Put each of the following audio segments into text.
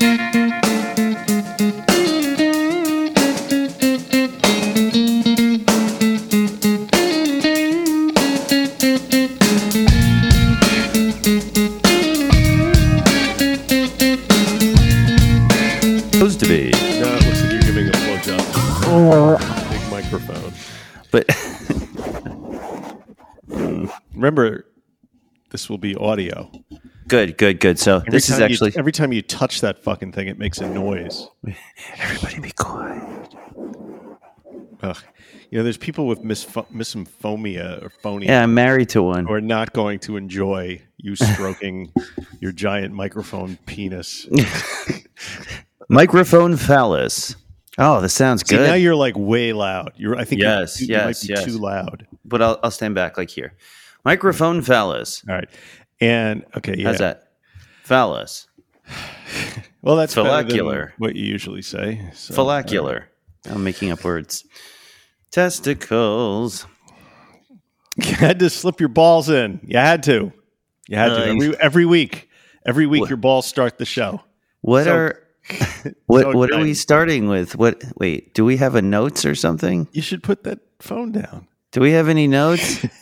Supposed to this will be audio. good, good, good. So Every this is you- actually every time you touch that fucking thing, it makes a noise. everybody be quiet. Ugh. You know, there's people with misf- misophonia or phonia Yeah, I'm married to one. who are not going to enjoy you stroking your giant microphone penis. Microphone phallus. Oh, this sounds See, good. now you're like way loud. You're, I think, Yes, you, you might yes, be yes. too loud. but I'll, I'll stand back like here. Microphone phallus. All right, and okay, yeah. How's that? Phallus. Well, that's Follicular. what you usually say. So, Follicular. I'm making up words. Testicles. You had to slip your balls in. You had to. You had to every, every week. Every week, your balls start the show. What So- are what so what are we starting with? What wait, do we have a notes or something? You should put that phone down. Do we have any notes?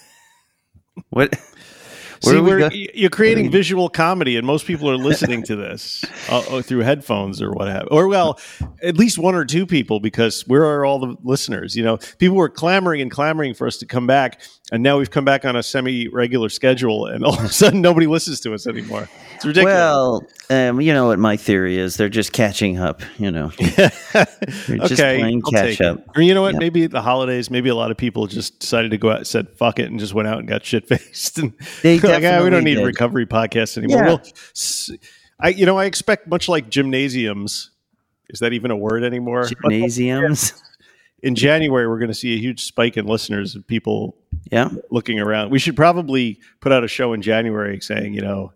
what See, we we're, you're creating visual comedy, and most people are listening to this uh, uh, through headphones or what have. Or well, at least one or two people, because where are all the listeners? You know, people were clamoring and clamoring for us to come back, and now we've come back on a semi-regular schedule, and all of a sudden nobody listens to us anymore. It's ridiculous. Well, um, you know what my theory is. They're just catching up, you know. They're just playing I'll catch up. Or you know what? Yep. Maybe the holidays. Maybe a lot of people just decided to go out, said fuck it, and just went out and got shit faced. And They like, ah, we don't need did. recovery podcasts anymore. Yeah. Well, I you know I expect much like gymnasiums. Is that even a word anymore? Gymnasiums. In January, we're going to see a huge spike in listeners of people Yeah. looking around. We should probably put out a show in January saying, you know,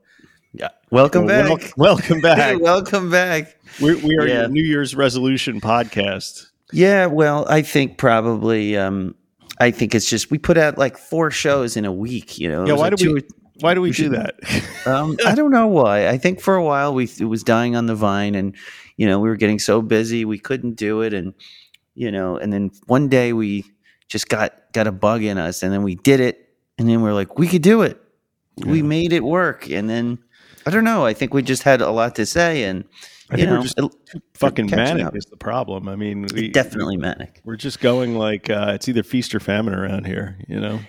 Yeah. Welcome wel- back. welcome Hey, back. welcome back. We're, we are Yeah. New Year's resolution podcast. Yeah, well, I think probably um I think it's just we put out like four shows in a week, you know. Yeah, why like do we? Why do we do should- that? um I don't know why. I think for a while we it was dying on the vine and you know, we were getting so busy we couldn't do it and you know, and then one day we just got got a bug in us and then we did it and then we are like we could do it. We made it work and then I don't know, I think we just had a lot to say and I think we're just it- fucking manic up. is the problem. I mean, we, definitely manic. we're just going like uh, it's either feast or famine around here, you know.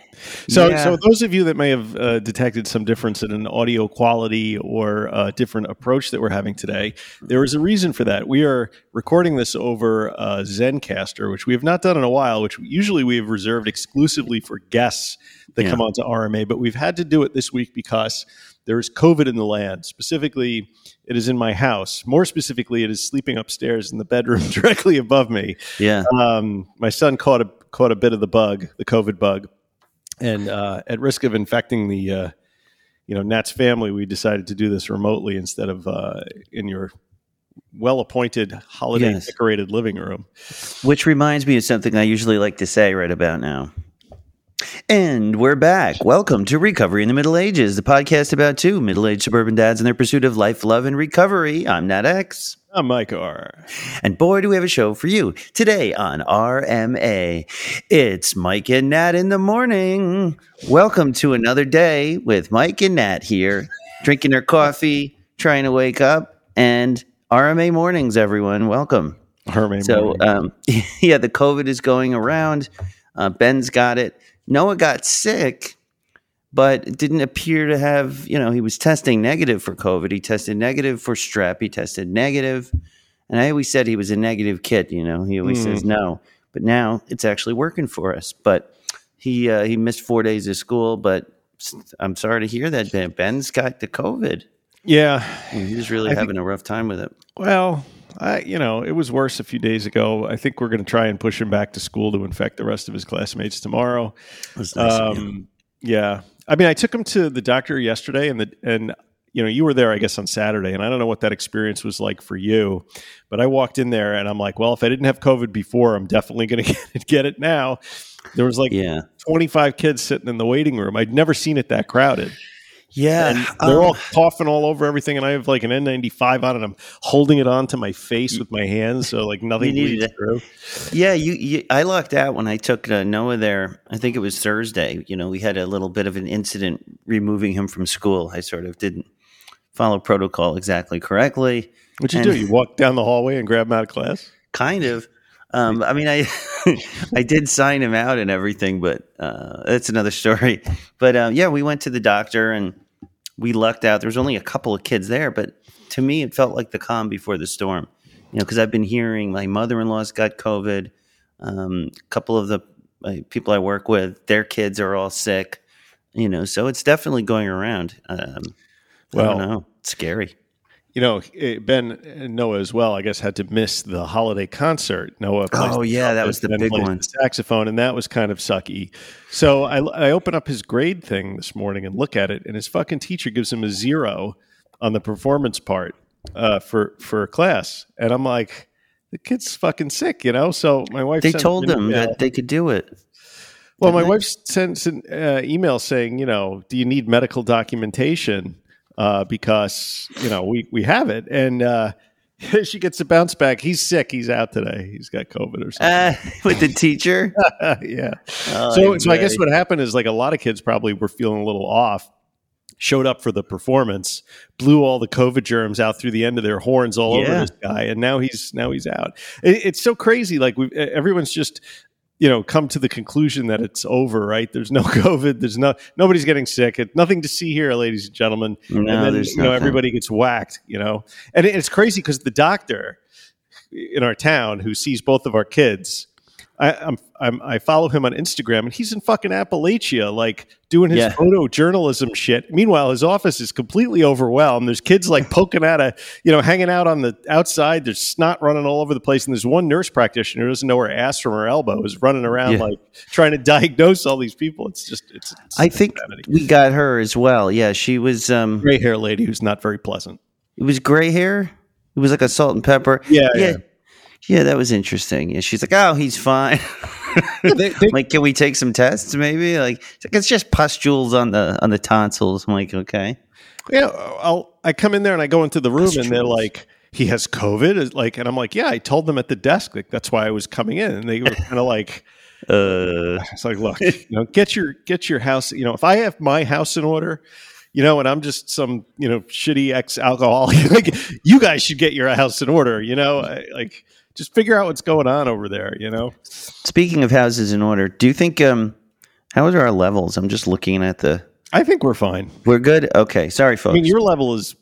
So, Yeah. so those of you that may have uh, detected some difference in an audio quality or a different approach that we're having today, there is a reason for that. We are recording this over uh, Zencastr, which we have not done in a while. Which usually we have reserved exclusively for guests that Yeah. come onto RMA, but we've had to do it this week because there is COVID in the land. Specifically, it is in my house. More specifically, it is sleeping upstairs in the bedroom directly above me. Yeah. Um, my son caught a caught a bit of the bug, the COVID bug, and uh, at risk of infecting the uh, you know Nat's family, we decided to do this remotely instead of uh, in your well appointed holiday Yes. decorated living room. Which reminds me of something I usually like to say right about now. And we're back. Welcome to Recovery in the Middle Ages, the podcast about two middle aged suburban dads and their pursuit of life, love, and recovery. I'm Nat X. I'm Mike R. And boy, do we have a show for you today on RMA. It's Mike and Nat in the morning. Welcome to another day with Mike and Nat here, drinking their coffee, trying to wake up, and RMA mornings, everyone. Welcome. Herman. So, um, yeah, the COVID is going around. Uh, Ben's got it. Noah got sick, but didn't appear to have, you know, he was testing negative for COVID. He tested negative for strep. He tested negative, And I always said he was a negative kid, you know, he always says no. But now it's actually working for us. But he uh, he missed four days of school, but I'm sorry to hear that Ben. Ben's got the COVID. yeah. And he really I think- having a rough time with it. Well, I, you know, it was worse a few days ago. I think we're going to try and push him back to school to infect the rest of his classmates tomorrow. Nice. Um, yeah. I mean, I took him to the doctor yesterday, and the and you know, you were there, I guess, on Saturday, and I don't know what that experience was like for you, but I walked in there, and I'm like, well, if I didn't have COVID before, I'm definitely going to get it, get it now. There was like yeah. 25 kids sitting in the waiting room. I'd never seen it that crowded. Yeah, and they're um, all coughing all over everything, and I have like an N95 on, and I'm holding it onto my face with my hands, so like nothing bleeds through. Yeah, you, you. I lucked out when I took uh, Noah there. I think it was Thursday. You know, we had a little bit of an incident removing him from school. I sort of didn't follow protocol exactly correctly. What'd you do? You walk down the hallway and grab him out of class? Kind of. Um, I mean, I I did sign him out and everything, but uh, that's another story. But um, yeah, we went to the doctor and we lucked out. There was only a couple of kids there, but to me, it felt like the calm before the storm. You know, because I've been hearing my mother-in-law's got COVID. Um, a couple of the uh, people I work with, their kids are all sick. You know, so it's definitely going around. Um, I Well- don't know. It's scary. You know, eh, Ben and Noah as well, I guess, had to miss the holiday concert. Noah Oh, yeah, that was the big one. the saxophone, and that was kind of sucky. So I, I open up his grade thing this morning and look at it, and his fucking teacher gives him a zero on the performance part uh, for for class, and I'm like, the kid's fucking sick, you know. So my wife They told them email. that they could do it. Well, my they? wife sent an uh, email saying, you know, do you need medical documentation? Uh, because you know we we have it, and uh, she gets a bounce back. He's sick. He's out today. He's got COVID or something. Uh, with the teacher. yeah. Oh, So so I guess what happened is like a lot of kids probably were feeling a little off. Showed up for the performance, blew all the COVID germs out through the end of their horns all over Yeah. this guy, and now he's now he's out. It, it's so crazy. Like we, everyone's just you know come to the conclusion that it's over. Right? There's no COVID. There's no nobody's getting sick. It's nothing to see here, ladies and gentlemen. No, and then you know nothing. everybody gets whacked. You know, and it- it's crazy because the doctor in our town who sees both of our kids. I, I'm, I'm I follow him on Instagram, and he's in fucking Appalachia, like doing his Yeah. photojournalism shit. Meanwhile, his office is completely overwhelmed. There's kids like poking at a, you know, hanging out on the outside. There's snot running all over the place, and there's one nurse practitioner who doesn't know her ass from her elbow, is running around Yeah. like trying to diagnose all these people. It's just, it's, it's I think insanity. we got her as well. Yeah, she was. Um, gray hair lady who's not very pleasant. it was gray hair. It was like a salt and pepper. Yeah, yeah, yeah. Yeah. That was interesting. Yeah, she's like, "Oh, he's fine." They- they- like, can we take some tests? Maybe. Like, it's, like, it's just pustules on the on the tonsils. I'm like, okay. Yeah, I'll I come in there and I go into the room and they're like, he has COVID. It's Like, and I'm like, yeah, I told them at the desk. Like, that's why I was coming in. And they were kind of like, Uh, it's like, look, you know, get your get your house. You know, if I have my house in order, you know, and I'm just some you know shitty ex alcoholic, like you guys should get your house in order. You know, I, like just figure out what's going on over there. You know, speaking of houses in order, do you think um, how are our levels? I'm just looking at the. I think we're fine. We're good. Okay, sorry, I folks. mean, your level is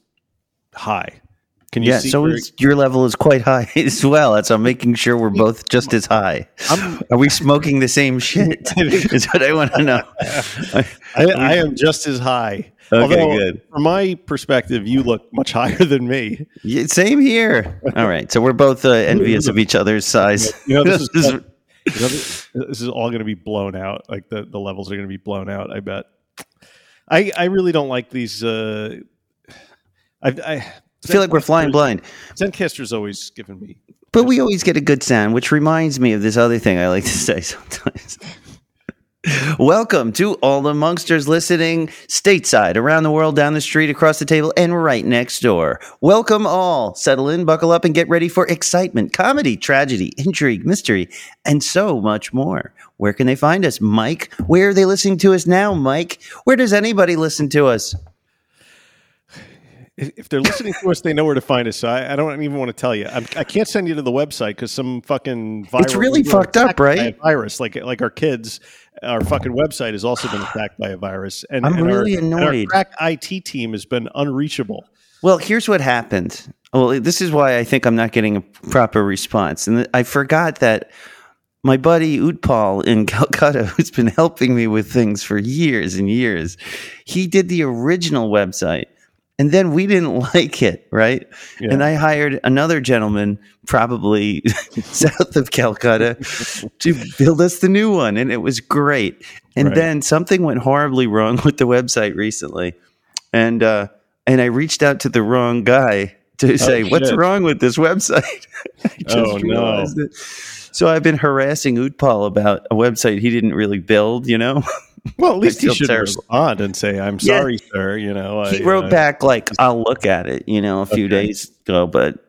high. Can you yeah, see? so is, your level is quite high as well. That's I'm making sure we're both just as high. I'm- Are we smoking the same shit? is what I want to know. I, I am just as high. Okay, Although, good. From my perspective, you look much higher than me. Yeah, same here. All right, so we're both uh, envious of each other's size. You know, this is, you know, this, this is all going to be blown out. Like the, the levels are going to be blown out. I bet. I I really don't like these. Uh, I, I I feel like we're flying blind, Zencastr's always given me. but we always get a good sound, which reminds me of this other thing I like to say sometimes. Welcome to all the Monksters listening stateside, around the world, down the street, across the table, and right next door. Welcome all. Settle in, buckle up, and get ready for excitement, comedy, tragedy, intrigue, mystery, and so much more. Where can they find us? Mike, where are they listening to us now, Mike? Where does anybody listen to us? If, they're listening to us, they know where to find us. So I, I don't even want to tell you. I'm, I can't send you to the website because some fucking virus. It's really fucked up, right? virus, like like our kids, our fucking website has also been attacked by a virus, and I'm and our- really and annoyed. our crack IT team has been unreachable. Well, here's what happened. Well, this is why I think I'm not getting a proper response. And I forgot that my buddy Utpal in Calcutta, who's been helping me with things for years and years, he did the original website. And then we didn't like it, right? Yeah. And I hired another gentleman, probably south of Calcutta, to build us the new one. And it was great. And Right. then something went horribly wrong with the website recently. And uh, and I reached out to the wrong guy to say, "What's wrong with this website?" I just Oh, no. it. So I've been harassing Utpal about a website he didn't really build, you know. Well, at least he should terrible. respond and say, "I'm Yeah. sorry, sir." You know, he I, wrote uh, back like, "I'll look at it," you know, a few Okay. days ago, but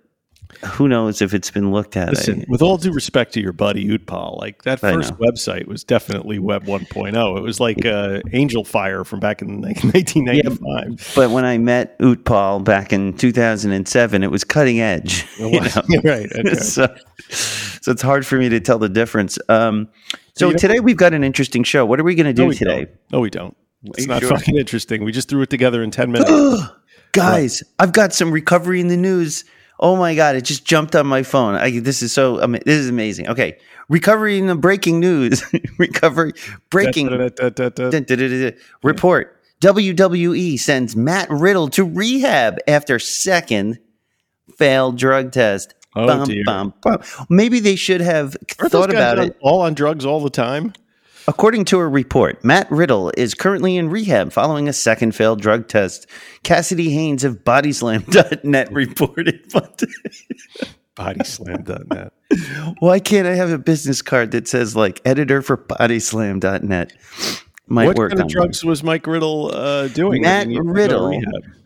who knows if it's been looked at? Listen, I- with all due respect to your buddy Utpal, like that first website was definitely Web 1.0. It was like uh, Angelfire from back in like 1995. but when I met Utpal back in 2007, it was cutting edge. you know? right. so, so it's hard for me to tell the difference. Um, so you know- today we've got an interesting show. What are we going to do No, today? don't. No, we don't. It's not sure? fucking interesting. We just threw it together in 10 minutes. Guys, I've got some recovery in the news. Oh my god, it just jumped on my phone. I, this is so ama- this is amazing. Okay, recovery in the breaking news. recovery breaking report. WWE sends Matt Riddle to rehab after second failed drug test. Oh, dear. bum. Maybe they should have Aren't thought about it. all on drugs all the time. According to a report, Matt Riddle is currently in rehab following a second failed drug test. Cassidy Haynes of Bodyslam.net reported. Bodyslam.net. Why can't I have a business card that says like editor for Bodyslam.net? Might What work kind of drugs was Mike Riddle uh, doing? Matt that he needed to go to Riddle.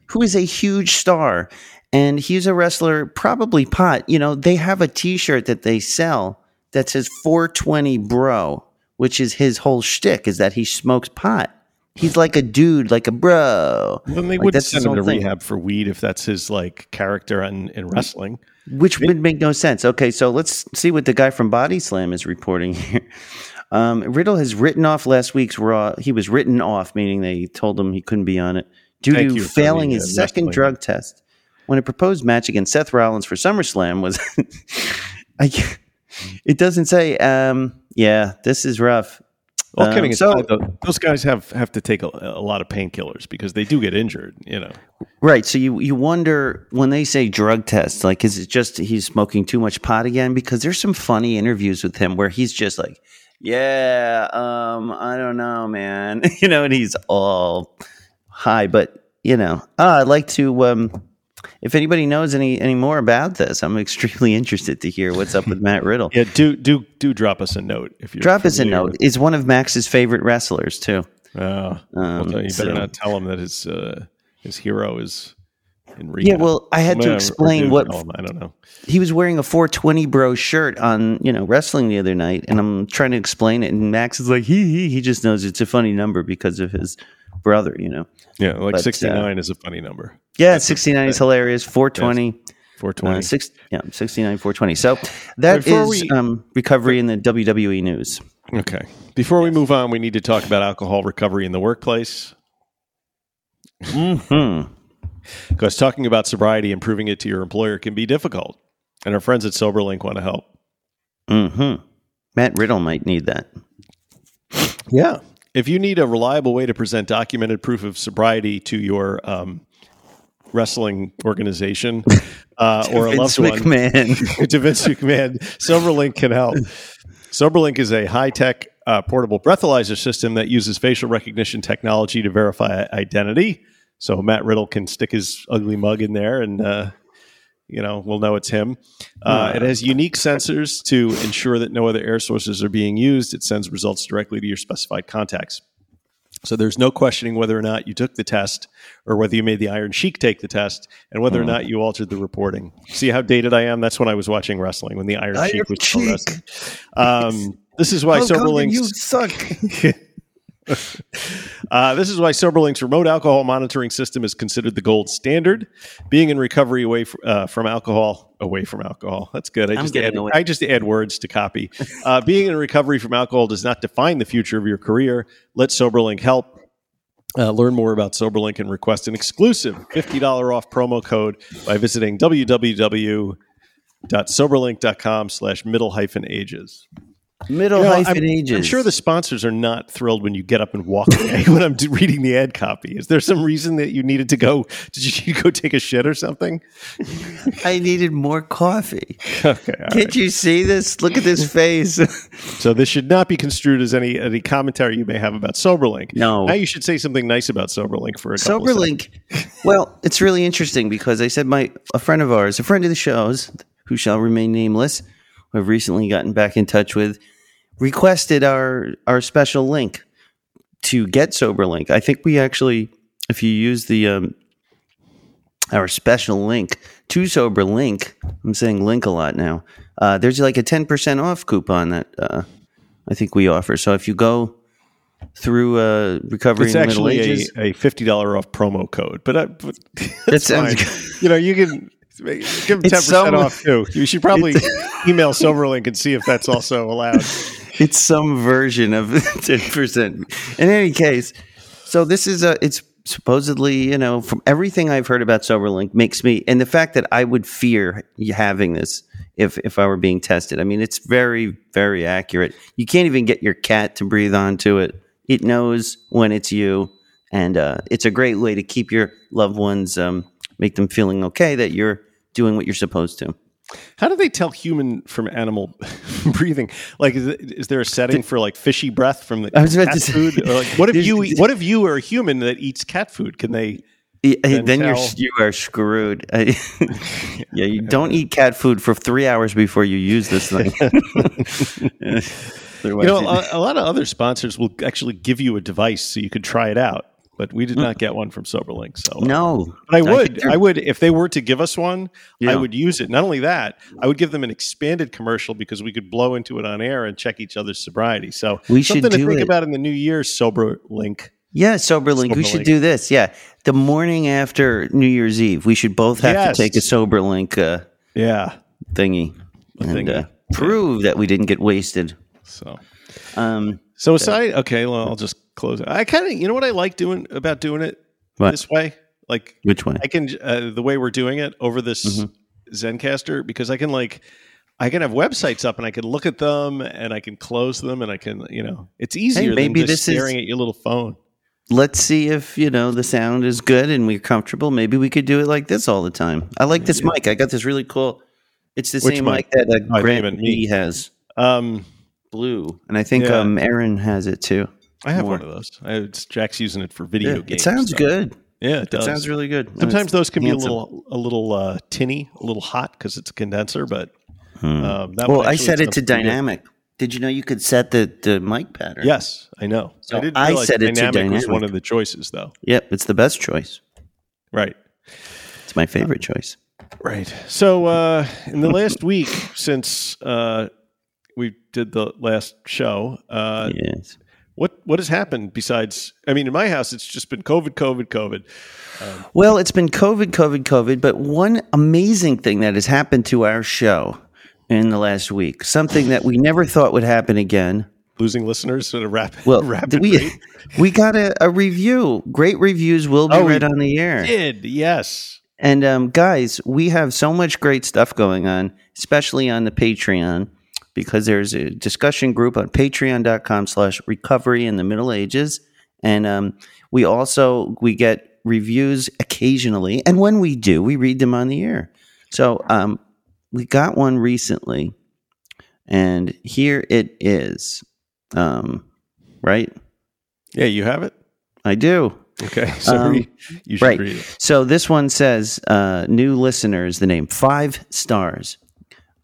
who is a huge star and he's a wrestler, probably pot. You know, they have a t shirt that they sell that says 420 Bro, which is his whole shtick, is that he smokes pot. He's like a dude, like a bro. Then they Like, would send him to thing. rehab for weed if that's his like character in, in wrestling. Which would make no sense. Okay, so let's see what the guy from Body Slam is reporting here. Um, Riddle has written off last week's Raw. He was written off, meaning they told him he couldn't be on it due Thank to failing his second wrestling. drug test. When a proposed match against Seth Rollins for SummerSlam was, I, it doesn't say. Um, yeah, this is rough. Well, Um, kidding so- aside, though, those guys have, have to take a, a lot of painkillers because they do get injured. You know, Right. So you you wonder when they say drug test, like is it just he's smoking too much pot again? Because there's some funny interviews with him where he's just like, Yeah, um, I don't know, man. you know, and he's all high, but you know, uh, I'd like to um if anybody knows any any more about this, I'm extremely interested to hear what's up with Matt Riddle. yeah. Do do do drop us a note if you Drop us a note. Is one of Max's favorite wrestlers too. Oh, Um, well, you better so- not tell him that his uh, his hero is in rehab. Yeah, well, I had to explain what him, I don't know. he was wearing a 420 bro shirt on you know wrestling the other night and i'm trying to explain it and max is like he he he just knows it's a funny number because of his brother you know Yeah, like But, uh, sixty nine is a funny number. yeah 69 is hilarious 420 Four uh, six, yeah 69 420 so that Before is we- um, recovery in the wwe news Okay. Before we move on, we need to talk about alcohol recovery in the workplace. hmm Because talking about sobriety and proving it to your employer can be difficult. And our friends at SoberLink want to help. hmm matt riddle might need that Yeah. If you need a reliable way to present documented proof of sobriety to your um, wrestling organization uh, or a loved one, McMahon. to Vince McMahon, SoberLink can help. SoberLink is a high tech uh, portable breathalyzer system that uses facial recognition technology to verify identity. So Matt Riddle can stick his ugly mug in there and, uh, you know, we'll know it's him. Uh, it has unique sensors to ensure that no other air sources are being used. It sends results directly to your specified contacts. So there's no questioning whether or not you took the test or whether you made the Iron Sheik take the test and whether or Hmm. not you altered the reporting. See how dated I am? That's when I was watching wrestling, when the Iron, Iron Sheik was still Sheik. wrestling. Um, this is why Hogan, you suck uh, this is why SoberLink's remote alcohol monitoring system is considered the gold standard. Being in recovery away uh, from alcohol, away from alcohol. That's good. I I'm just add, away. I just add words to copy. Uh, being in recovery from alcohol does not define the future of your career. Let SoberLink help. Uh, learn more about SoberLink and request an exclusive $50 off promo code by visiting www.soberlink.com slash middle hyphen ages. Middle You know, hyphen I'm, ages I'm sure the sponsors are not thrilled when you get up and walk away when I'm reading the ad copy. Is there some reason that you needed to go? Did you go take a shit or something? i needed more coffee Okay. can't right. you see this look at this face So this should not be construed as any any commentary you may have about SoberLink. No. Now you should say something nice about SoberLink for a couple of. SoberLink. well, it's really interesting because I said my a friend of ours, a friend of the show's, who shall remain nameless, who I've recently gotten back in touch with, requested our our special link to get SoberLink. I think we actually, if you use the um, our special link to SoberLink, I'm saying link a lot now. Uh, there's like a 10% off coupon that uh, I think we offer. So if you go through uh, recovery It's in the Middle actually Ages, a, a fifty dollar off promo code, but, I, but that's fine. You know, you can give them ten percent off too. You should probably email SoberLink and see if that's also allowed. It's some version of 10%. In any case, so this is a, it's supposedly, you know, from everything I've heard about SoberLink makes me, and the fact that I would fear having this if, if I were being tested. I mean, it's very, very accurate. You can't even get your cat to breathe onto it. It knows when it's you. And uh, it's a great way to keep your loved ones, um, make them feeling okay that you're doing what you're supposed to. How do they tell human from animal breathing? Like, is, it, is there a setting for like fishy breath from the I was about cat say- food? Or like, what if you eat, what if you are a human that eats cat food? Can they? Eh, then then you're you are screwed. Yeah, you don't eat cat food for three hours before you use this thing. You know, a, a lot of other sponsors will actually give you a device so you could try it out, but we did not get one from SoberLink. So uh, no, But I would, they're- I would, if they were to give us one, Yeah. I would use it. Not only that, I would give them an expanded commercial because we could blow into it on air and check each other's sobriety. So We should do think it. about in the new year. Soberlink. Yeah, SoberLink. We should do this. Yeah, the morning after New Year's Eve, we should both have Yes. to take a SoberLink uh, Yeah. thingy and thingy. Uh, prove that we didn't get wasted. So, Um, so aside, okay, well, I'll just close it. I kind of, you know what I like doing about doing it What? this way? Like, which one? I can, uh, the way we're doing it over this Mm-hmm. Zencastr, because I can like, I can have websites up and I can look at them and I can close them and I can, you know, it's easier maybe than just this is- staring at your little phone. Let's see if you know the sound is good and we're comfortable. Maybe we could do it like this all the time. I like this mic. I got this really cool. It's the Which same mic? mic that uh, Oh, I think you Grant me. Has. Um, blue, and I think Yeah. um, Aaron has it too. I have More. one of those. I, it's, Jack's using it for video Yeah, games. it sounds so- good. Yeah, it It sounds really good. Sometimes those can handsome. be a little, a little uh, tinny, a little hot because it's a condenser. But Hmm. um, that Well, I set it to pretty good. dynamic. Did you know you could set the, the mic pattern? Yes, I know. So I didn't I set it to dynamic was one of the choices, though. Yep, it's the best choice. Right. It's my favorite choice. Right. So uh, in the last week since uh, we did the last show, uh, Yes. What what has happened besides? I mean, in my house, it's just been COVID, COVID, COVID. Well, it's been COVID, COVID, COVID, but one amazing thing that has happened to our show in the last week, something that we never thought would happen again. Losing listeners at a rapid, Well, rapid we rate. we got a, a review. Great reviews will be Oh, read on the air. Did yes. And um, guys, we have so much great stuff going on, especially on the Patreon, because there's a discussion group on patreon.com slash recovery in the Middle Ages. And um, we also we get reviews occasionally. And when we do, we read them on the air. So um, we got one recently, and here it is. Um, right? Yeah, you have it. I do. Okay, so Um, re- you should right. read it. So this one says, uh, new listeners, the name five stars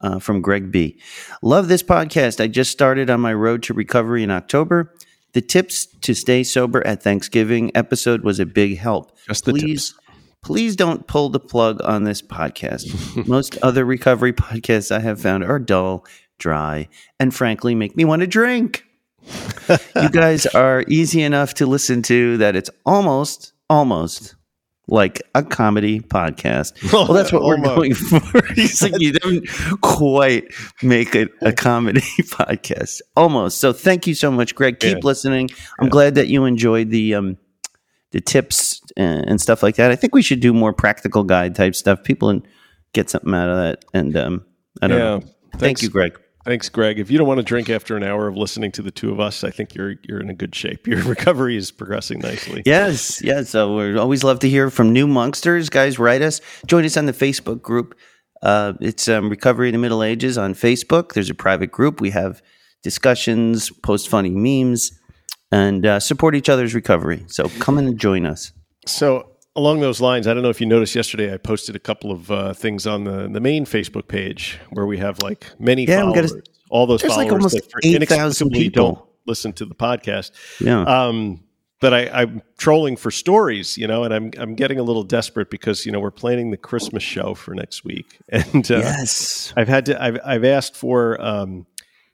uh, from Greg B. Love this podcast. I just started on my road to recovery in October. The tips to stay sober at Thanksgiving episode was a big help. Just the please, tips. please don't pull the plug on this podcast. Most other recovery podcasts I have found are dull, dry, and frankly make me want to drink you guys are easy enough to listen to that it's almost almost like a comedy podcast. Well, that's what we're going for. He's like, you didn't quite make it a comedy podcast. Almost. So thank you so much, Greg. Keep Yeah. listening. I'm glad that you enjoyed the um the tips and, and stuff like that. I think we should do more practical guide type stuff. People and get something out of that. And um I don't Yeah. know. Thank you, Greg. Thanks, Greg. If you don't want to drink after an hour of listening to the two of us, I think you're you're in a good shape. Your recovery is progressing nicely. Yes, yes. So we always love to hear from new Monksters. Guys, write us. Join us on the Facebook group. Uh, it's um, Recovery in the Middle Ages on Facebook. There's a private group. We have discussions, post funny memes, and uh, support each other's recovery. So come and join us. So along those lines, I don't know if you noticed yesterday, I posted a couple of uh, things on the the main Facebook page where we have like many Yeah, we got a- followers. all those there's like followers almost that for 8,000 people. don't listen to the podcast. Yeah. Um, but I, I'm trolling for stories, you know, and I'm I'm getting a little desperate because you know we're planning the Christmas show for next week, and uh, yes, I've had to I've I've asked for um,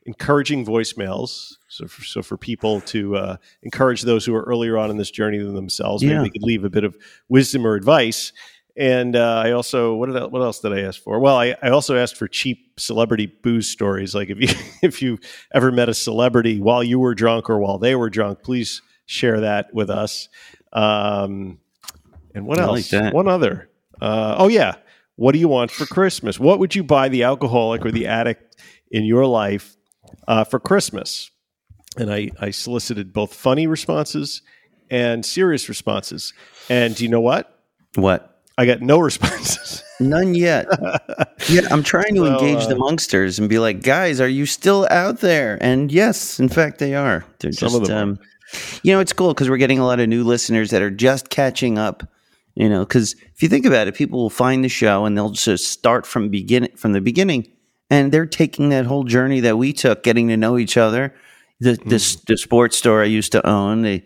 encouraging voicemails, so for, so for people to uh, encourage those who are earlier on in this journey than themselves, maybe Yeah. they could leave a bit of wisdom or advice. And uh, I also what did I, what else did I ask for? Well, I, I also asked for cheap celebrity booze stories. Like if you if you ever met a celebrity while you were drunk or while they were drunk, please share that with us. Um, and what I else? like. One other. Uh, oh yeah. What do you want for Christmas? What would you buy the alcoholic or the addict in your life uh, for Christmas? And I, I solicited both funny responses and serious responses. And do you know what? what? I got no responses. None yet. yeah, I'm trying to So, engage uh, the Monksters and be like, guys, are you still out there? And yes, in fact, they are. They're Some just, of them um, you know, it's cool because we're getting a lot of new listeners that are just catching up. You know, because if you think about it, people will find the show and they'll just start from begin from the beginning, and they're taking that whole journey that we took, getting to know each other. The Hmm. the, the sports store I used to own, the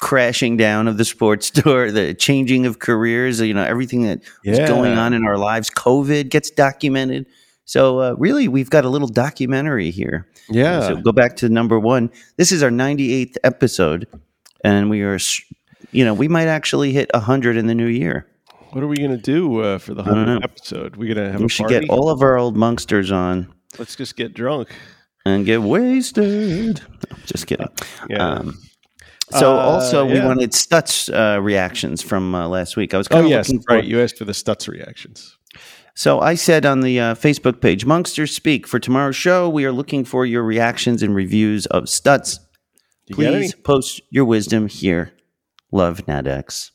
crashing down of the sports store, the changing of careers, you know, everything that is Yeah. going on in our lives. COVID gets documented. So uh, really, we've got a little documentary here. Yeah. So go back to number one. This is our 98th episode, and we are, you know, we might actually hit 100 in the new year. what are we going to do uh, for the don't 100th episode? We're going to have We a should party? get all of our old monksters on Let's just get drunk. And get wasted. Just kidding. Yeah. Um, so Uh, also, we yeah. wanted Stutz uh, reactions from uh, last week. I was oh, kind of yes. looking for Right. You asked for the Stutz reactions. So I said on the uh, Facebook page, Monksters Speak, for tomorrow's show, we are looking for your reactions and reviews of Stutz. Please post your wisdom here. Love Nat X.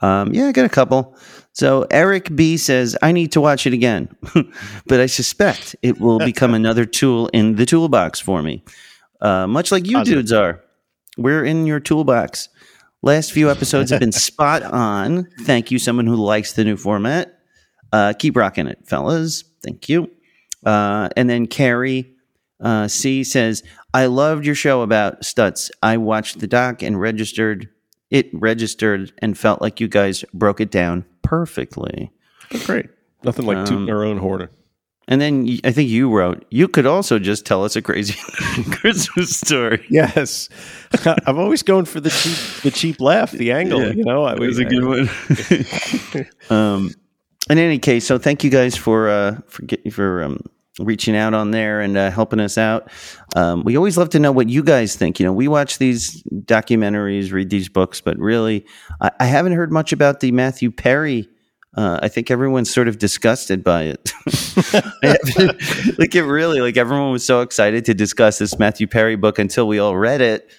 Um, yeah, I got a couple. So Eric B says, I need to watch it again, but I suspect it will become another tool in the toolbox for me. Uh, much like you dudes are. We're in your toolbox. Last few episodes have been spot on. Thank you, someone who likes the new format. Uh, keep rocking it, fellas. Thank you. Uh, and then Carrie uh, C says, I loved your show about Stutz. I watched the doc and registered it registered and felt like you guys broke it down perfectly. Oh, great. Nothing like Um, tooting our own horn. And then I think you wrote, you could also just tell us a crazy Christmas story. Yes, I'm always going for the cheap, the cheap laugh, the angle. Yeah. You know, I It was a good one. um, in any case, so thank you guys for uh, for get, for um, reaching out on there and uh, helping us out. Um, we always love to know what you guys think. You know, we watch these documentaries, read these books, but really, I, I haven't heard much about the Matthew Perry. Uh, I think everyone's sort of disgusted by it. Like it really, like everyone was so excited to discuss this Matthew Perry book until we all read it.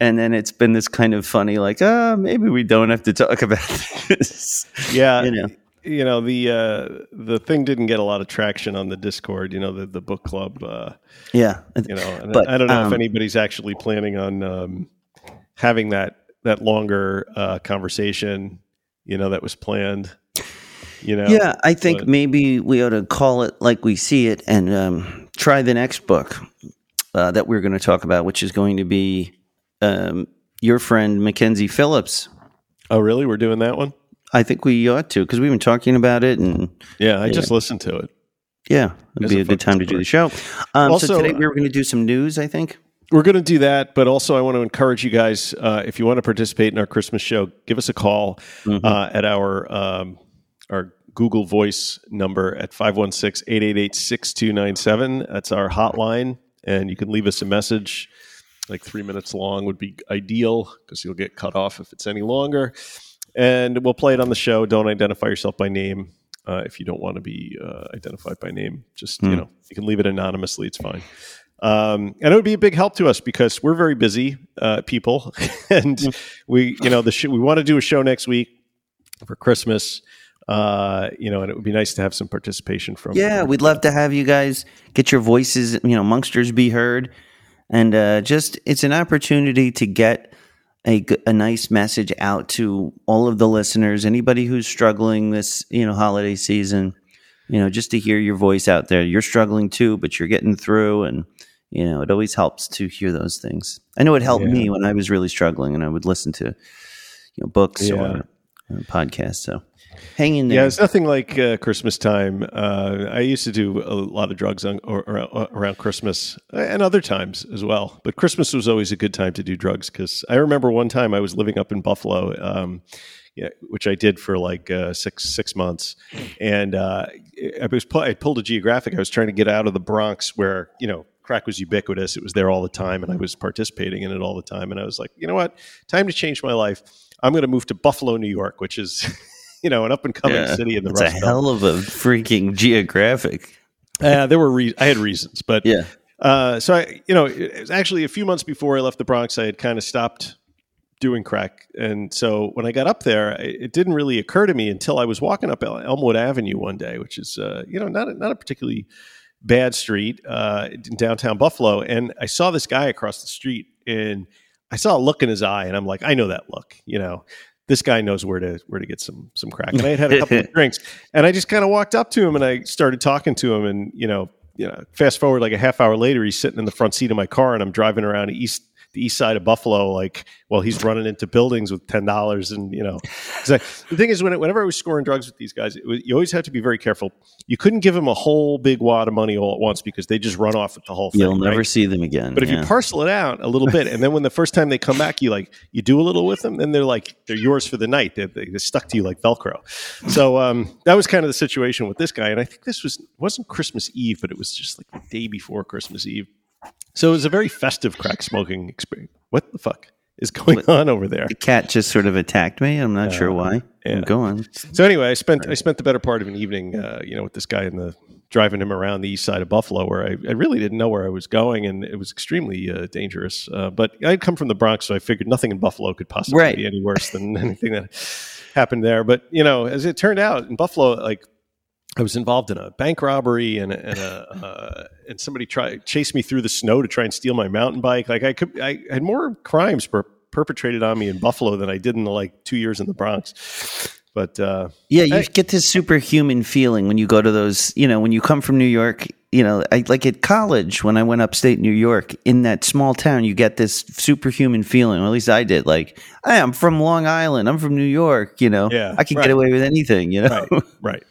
And then it's been this kind of funny, like, ah, maybe we don't have to talk about this. Yeah, you know. You know the uh, the thing didn't get a lot of traction on the Discord. You know, the the book club. Uh, Yeah. you know, and But, I don't know um, if anybody's actually planning on um, having that that longer uh, conversation. You know, that was planned. You know, Yeah, I think but- maybe we ought to call it like we see it and um, try the next book uh, that we're going to talk about, which is going to be um, your friend Mackenzie Phillips. Oh, really? We're doing that one? I think we ought to because we've been talking about it, and Yeah, I just listened to it. yeah, it'd be a a good time to do the show. Um, Also, so today uh, we were going to do some news. I think. We're going to do that, but also I want to encourage you guys uh, if you want to participate in our Christmas show, give us a call Mm-hmm. uh, at our um, our Google Voice number at 516-888-6297. That's our hotline, and you can leave us a message. Like three minutes long would be ideal because you'll get cut off if it's any longer. And we'll play it on the show. Don't identify yourself by name uh, if you don't want to be uh, identified by name. Just you know, you can leave it anonymously. It's fine. Um, and it would be a big help to us because we're very busy uh, people, and we, you know, the sh- we want to do a show next week for Christmas. Uh, you know, and it would be nice to have some participation from. Yeah, we'd love to have you guys get your voices, you know, Monksters be heard. And uh, just, it's an opportunity to get a, a nice message out to all of the listeners, anybody who's struggling this, you know, holiday season, you know, just to hear your voice out there. You're struggling too, but you're getting through. And, You know, it always helps to hear those things. I know it helped Yeah. me when I was really struggling, and I would listen to you know books Yeah. or uh, podcasts. So hang in Yeah, it's nothing like uh, Christmas time. Uh, I used to do a lot of drugs on, or, or, around Christmas and other times as well. But Christmas was always a good time to do drugs because I remember one time I was living up in Buffalo, um, yeah, which I did for like uh, six six months, and uh, I was I pulled a geographic. I was trying to get out of the Bronx where you know crack was ubiquitous. It was there all the time, and I was participating in it all the time. And I was like, you know what, time to change my life. I'm going to move to Buffalo, New York, which is you know an up and coming Yeah. city in the It's a Rust hell of a freaking geographic. Uh, there were re- I had reasons, but Yeah. uh, so I, you know, it was actually a few months before I left the Bronx, I had kind of stopped doing crack, and so when I got up there, it, it didn't really occur to me until I was walking up El- Elmwood Avenue one day, which is uh, you know not a, not a particularly bad street uh, in downtown Buffalo, and I saw this guy across the street, and I saw a look in his eye, and I'm like, I know that look, you know. This guy knows where to where to get some some crack. And I had had a couple of drinks, and I just kind of walked up to him and I started talking to him, and you know, you know, fast forward like a half hour later, he's sitting in the front seat of my car, and I'm driving around east the east side of Buffalo, like well, he's running into buildings with ten dollars, and you know, the thing is, when, whenever I was scoring drugs with these guys, it was, you always have to be very careful. You couldn't give them a whole big wad of money all at once because they just run off with the whole thing. You'll never right? see them again. But if you parcel it out a little bit, and then when the first time they come back, you like you do a little with them, then they're like they're yours for the night. They, they, they're stuck to you like Velcro. So um, that was kind of the situation with this guy, and I think this was it wasn't Christmas Eve, but it was just like the day before Christmas Eve. So it was a very festive crack smoking experience. What the fuck is going on over there? the cat just sort of attacked me. I'm not sure why. yeah. Go on. So anyway, I spent I spent the better part of an evening, uh, you know, with this guy in the driving him around the east side of Buffalo, where I, I really didn't know where I was going, and it was extremely uh, dangerous. Uh, but I'd come from the Bronx, so I figured nothing in Buffalo could possibly Right. be any worse than anything that happened there. But you know, as it turned out, in Buffalo, like I was involved in a bank robbery, and, and a uh, and somebody tried chased me through the snow to try and steal my mountain bike. Like I could, I had more crimes per, perpetrated on me in Buffalo than I did in the like two years in the Bronx. But uh, Yeah, you Hey. get this superhuman feeling when you go to those, you know, when you come from New York, you know, I, like at college when I went upstate New York, in that small town, you get this superhuman feeling, or at least I did. Like, hey, I'm from Long Island. I'm from New York, you know, Yeah, I can right. get away with anything, you know? right, right.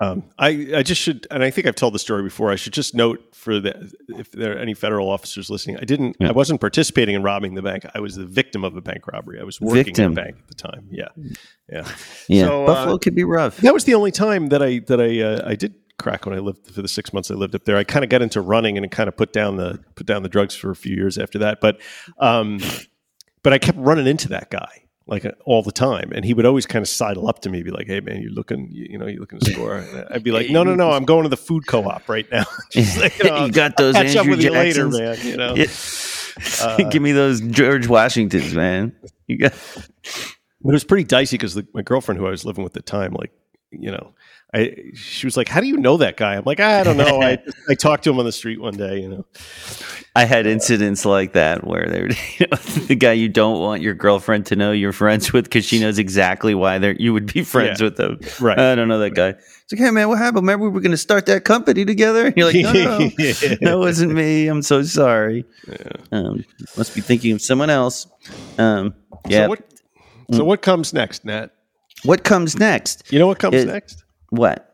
Um, I, I just should, and I think I've told the story before. I should just note for the if there are any federal officers listening, I didn't, I wasn't participating in robbing the bank. I was the victim of a bank robbery. I was working Victim. at a bank at the time. Yeah, yeah. Yeah, So, uh, Buffalo could be rough. That was the only time that I that I uh, I did crack when I lived for the six months I lived up there. I kind of got into running and kind of put down the put down the drugs for a few years after that. But um, but I kept running into that guy like uh, all the time, and he would always kind of sidle up to me, be like, "Hey man, you're looking, you, you know, you're looking to score." And I'd be like, "No, no, no, I'm going to the food co-op right now." Like, you, know, You got those I'll catch up Andrew with you later, Jacksons. man. You know. Yeah. Give me those George Washingtons, man. You got But it was pretty dicey because my girlfriend, who I was living with at the time, like, you know, I she was like, "How do you know that guy?" I'm like, "I don't know. I I talked to him on the street one day, you know." I had incidents like that where they're you know, the guy you don't want your girlfriend to know you're friends with because she knows exactly why they're you would be friends Yeah. with them. Right. I don't know that guy. It's like, hey man, what happened? Remember we were going to start that company together? And you're like, no, no, no. that wasn't me. I'm so sorry. Um, must be thinking of someone else. Um, yeah. So what? So what comes next, Nat? what comes next? You know what comes It- next? What?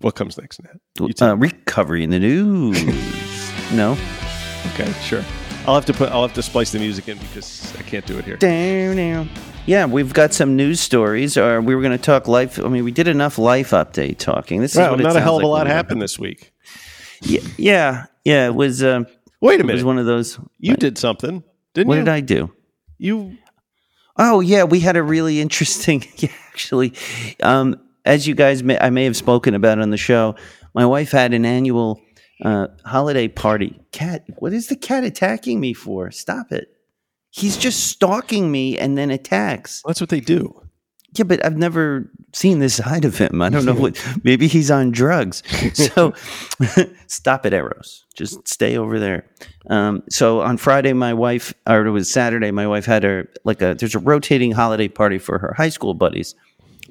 What comes next, Nat? Uh, recovery in the news. no. Okay, sure. I'll have to put. I'll have to splice the music in because I can't do it here. Down, down. Yeah, we've got some news stories. Or we were going to talk life. I mean, we did enough life update talking. This is Well, what it not a hell of a like lot happened this week. Yeah, yeah, yeah. It was. Um, Wait a it was one of those. You did something, didn't What you? What did I do? You Oh yeah, we had a really interesting. Yeah, actually, um, as you guys, may, I may have spoken about on the show. My wife had an annual uh, holiday party. Cat, what is the cat attacking me for? Stop it! He's just stalking me and then attacks. that's what they do. Yeah, but I've never seen this side of him. I don't know what. Maybe he's on drugs. So stop it, Eros. Just stay over there. Um, so on Friday, my wife, or it was Saturday, my wife had her like a. There's a rotating holiday party for her high school buddies,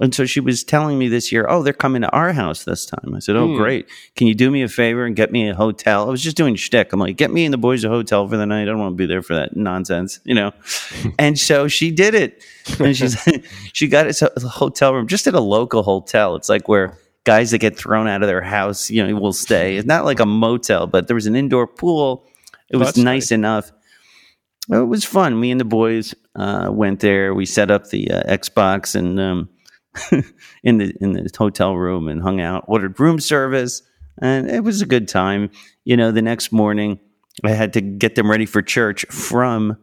And so she was telling me this year, oh, they're coming to our house this time. I said, oh, great. Can you do me a favor and get me a hotel? I was just doing shtick. I'm like, get me and the boys a hotel for the night. I don't want to be there for that nonsense, you know? and so she did it. And she's, she got us a hotel room just at a local hotel. It's like where guys that get thrown out of their house, you know, will stay. It's not like a motel, but there was an indoor pool. It was That's nice enough. It was fun. Me and the boys uh, went there. We set up the uh, Xbox and um, in the in the hotel room and hung out. Ordered room service, and it was a good time. You know, the next morning I had to get them ready for church from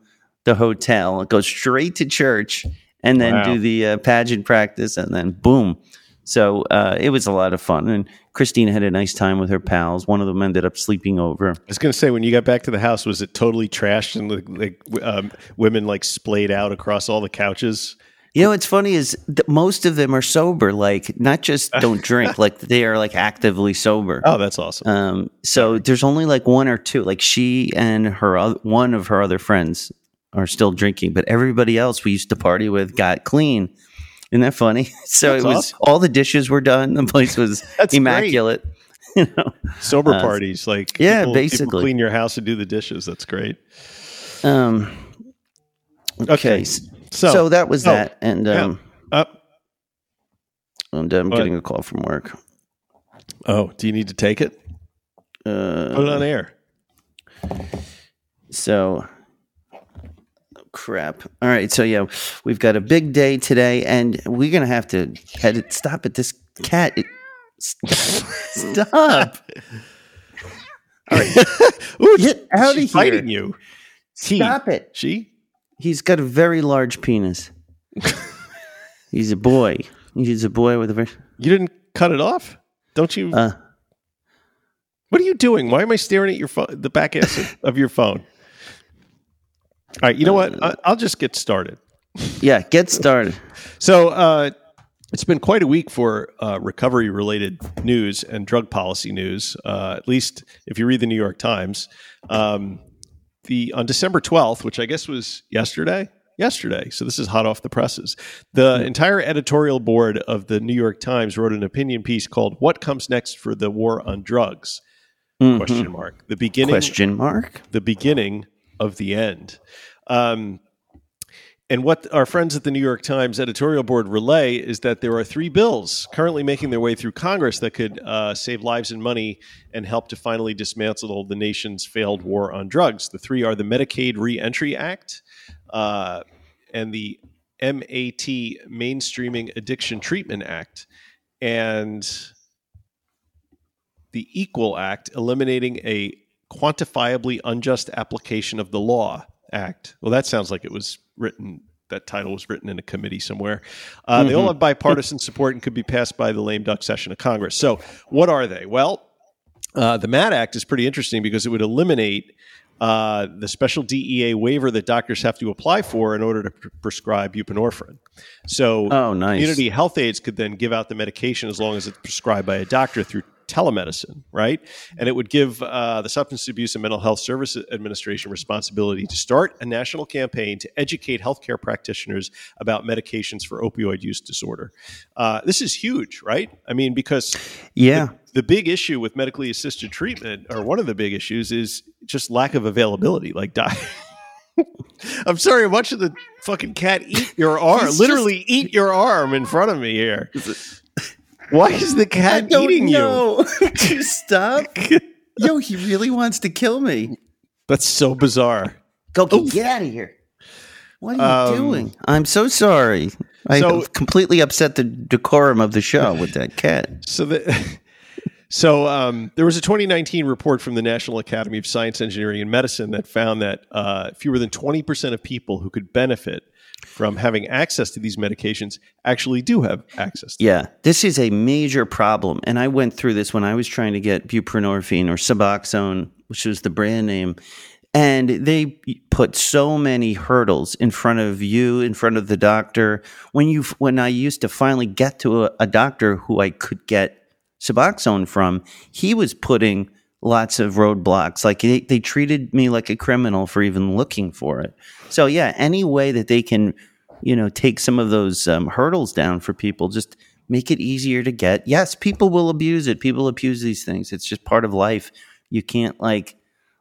the hotel. Go straight to church and then Wow. do the uh, pageant practice, and then boom. So uh, it was a lot of fun, and Christine had a nice time with her pals. One of them ended up sleeping over. I was going to say, when you got back to the house, was it totally trashed and like, like um, women like splayed out across all the couches? You know, what's funny is most of them are sober. Like, not just don't drink, like they are like actively sober. Oh, that's awesome. Um, so there's only like one or two. Like she and her oth- one of her other friends are still drinking, but everybody else we used to party with got clean. Isn't that funny? So That's it was awesome. all the dishes were done. The place was immaculate. You know. Sober uh, parties, like yeah, people- people basically. clean your house and do the dishes. That's great. Um, okay. Okay, So, So, that was oh, that, and yeah. um, up. and I'm What? getting a call from work. Oh, do you need to take it? Put it Uh, on air. So, crap. All right. So, yeah, we've got a big day today, and we're going to have to head it. Stop it. This cat. It, stop. Ooh, Get out of here. Fighting you. Stop it. She. He's got a very large penis. He's a boy. He's a boy with a very. You didn't cut it off? Don't you? Uh, what are you doing? Why am I staring at your phone, the back ass of, your phone? All right, you know what? I'll just get started. yeah, get started. So uh, it's been quite a week for uh, recovery related news and drug policy news. Uh, at least if you read the New York Times, um, the on December twelfth, which I guess was yesterday. Yesterday, so this is hot off the presses. The entire editorial board of the New York Times wrote an opinion piece called "What Comes Next for the War on Drugs?" Mhm. Question mark. The beginning Question mark. the beginning of the end. Um, and what our friends at the New York Times editorial board relay is that there are three bills currently making their way through Congress that could uh, save lives and money and help to finally dismantle the nation's failed war on drugs. The three are the Medicaid Reentry Act uh, and the MAT Mainstreaming Addiction Treatment Act and the Equal Act, eliminating a quantifiably unjust application of the law act. Well, that sounds like it was written. That title was written in a committee somewhere. Uh, They all have bipartisan support and could be passed by the lame duck session of Congress. So, what are they? Well, uh, the MAT Act is pretty interesting because it would eliminate uh, the special DEA waiver that doctors have to apply for in order to pr- prescribe buprenorphine. So, Oh, nice. community health aides could then give out the medication as long as it's prescribed by a doctor through telemedicine, right? And it would give uh, the Substance Abuse and Mental Health Services Administration responsibility to start a national campaign to educate healthcare practitioners about medications for opioid use disorder. Uh, this is huge, right? I mean, because Yeah. the big issue with medically assisted treatment, or one of the big issues, is just lack of availability. Like, die. I'm sorry, watch the fucking cat eat your arm, He's literally eat your arm in front of me here. Why is the cat eating you? Just stop. Yo, he really wants to kill me. That's so bizarre. Go get, get out of here. What are you Um, doing? I'm so sorry. I so- completely upset the decorum of the show with that cat. So the so um, there was a 2019 report from the National Academy of Science, Engineering, and Medicine that found that uh, fewer than 20 percent of people who could benefit from having access to these medications actually do have access. Yeah, this is a major problem. And I went through this when I was trying to get buprenorphine or Suboxone, which was the brand name. And they put so many hurdles in front of you, in front of the doctor. When you, when I used to finally get to a, a doctor who I could get Suboxone from, he was putting lots of roadblocks. Like they, they treated me like a criminal for even looking for it. So yeah, any way that they can you know, take some of those um, hurdles down for people. Just make it easier to get. Yes, people will abuse it. People abuse these things. It's just part of life. You can't like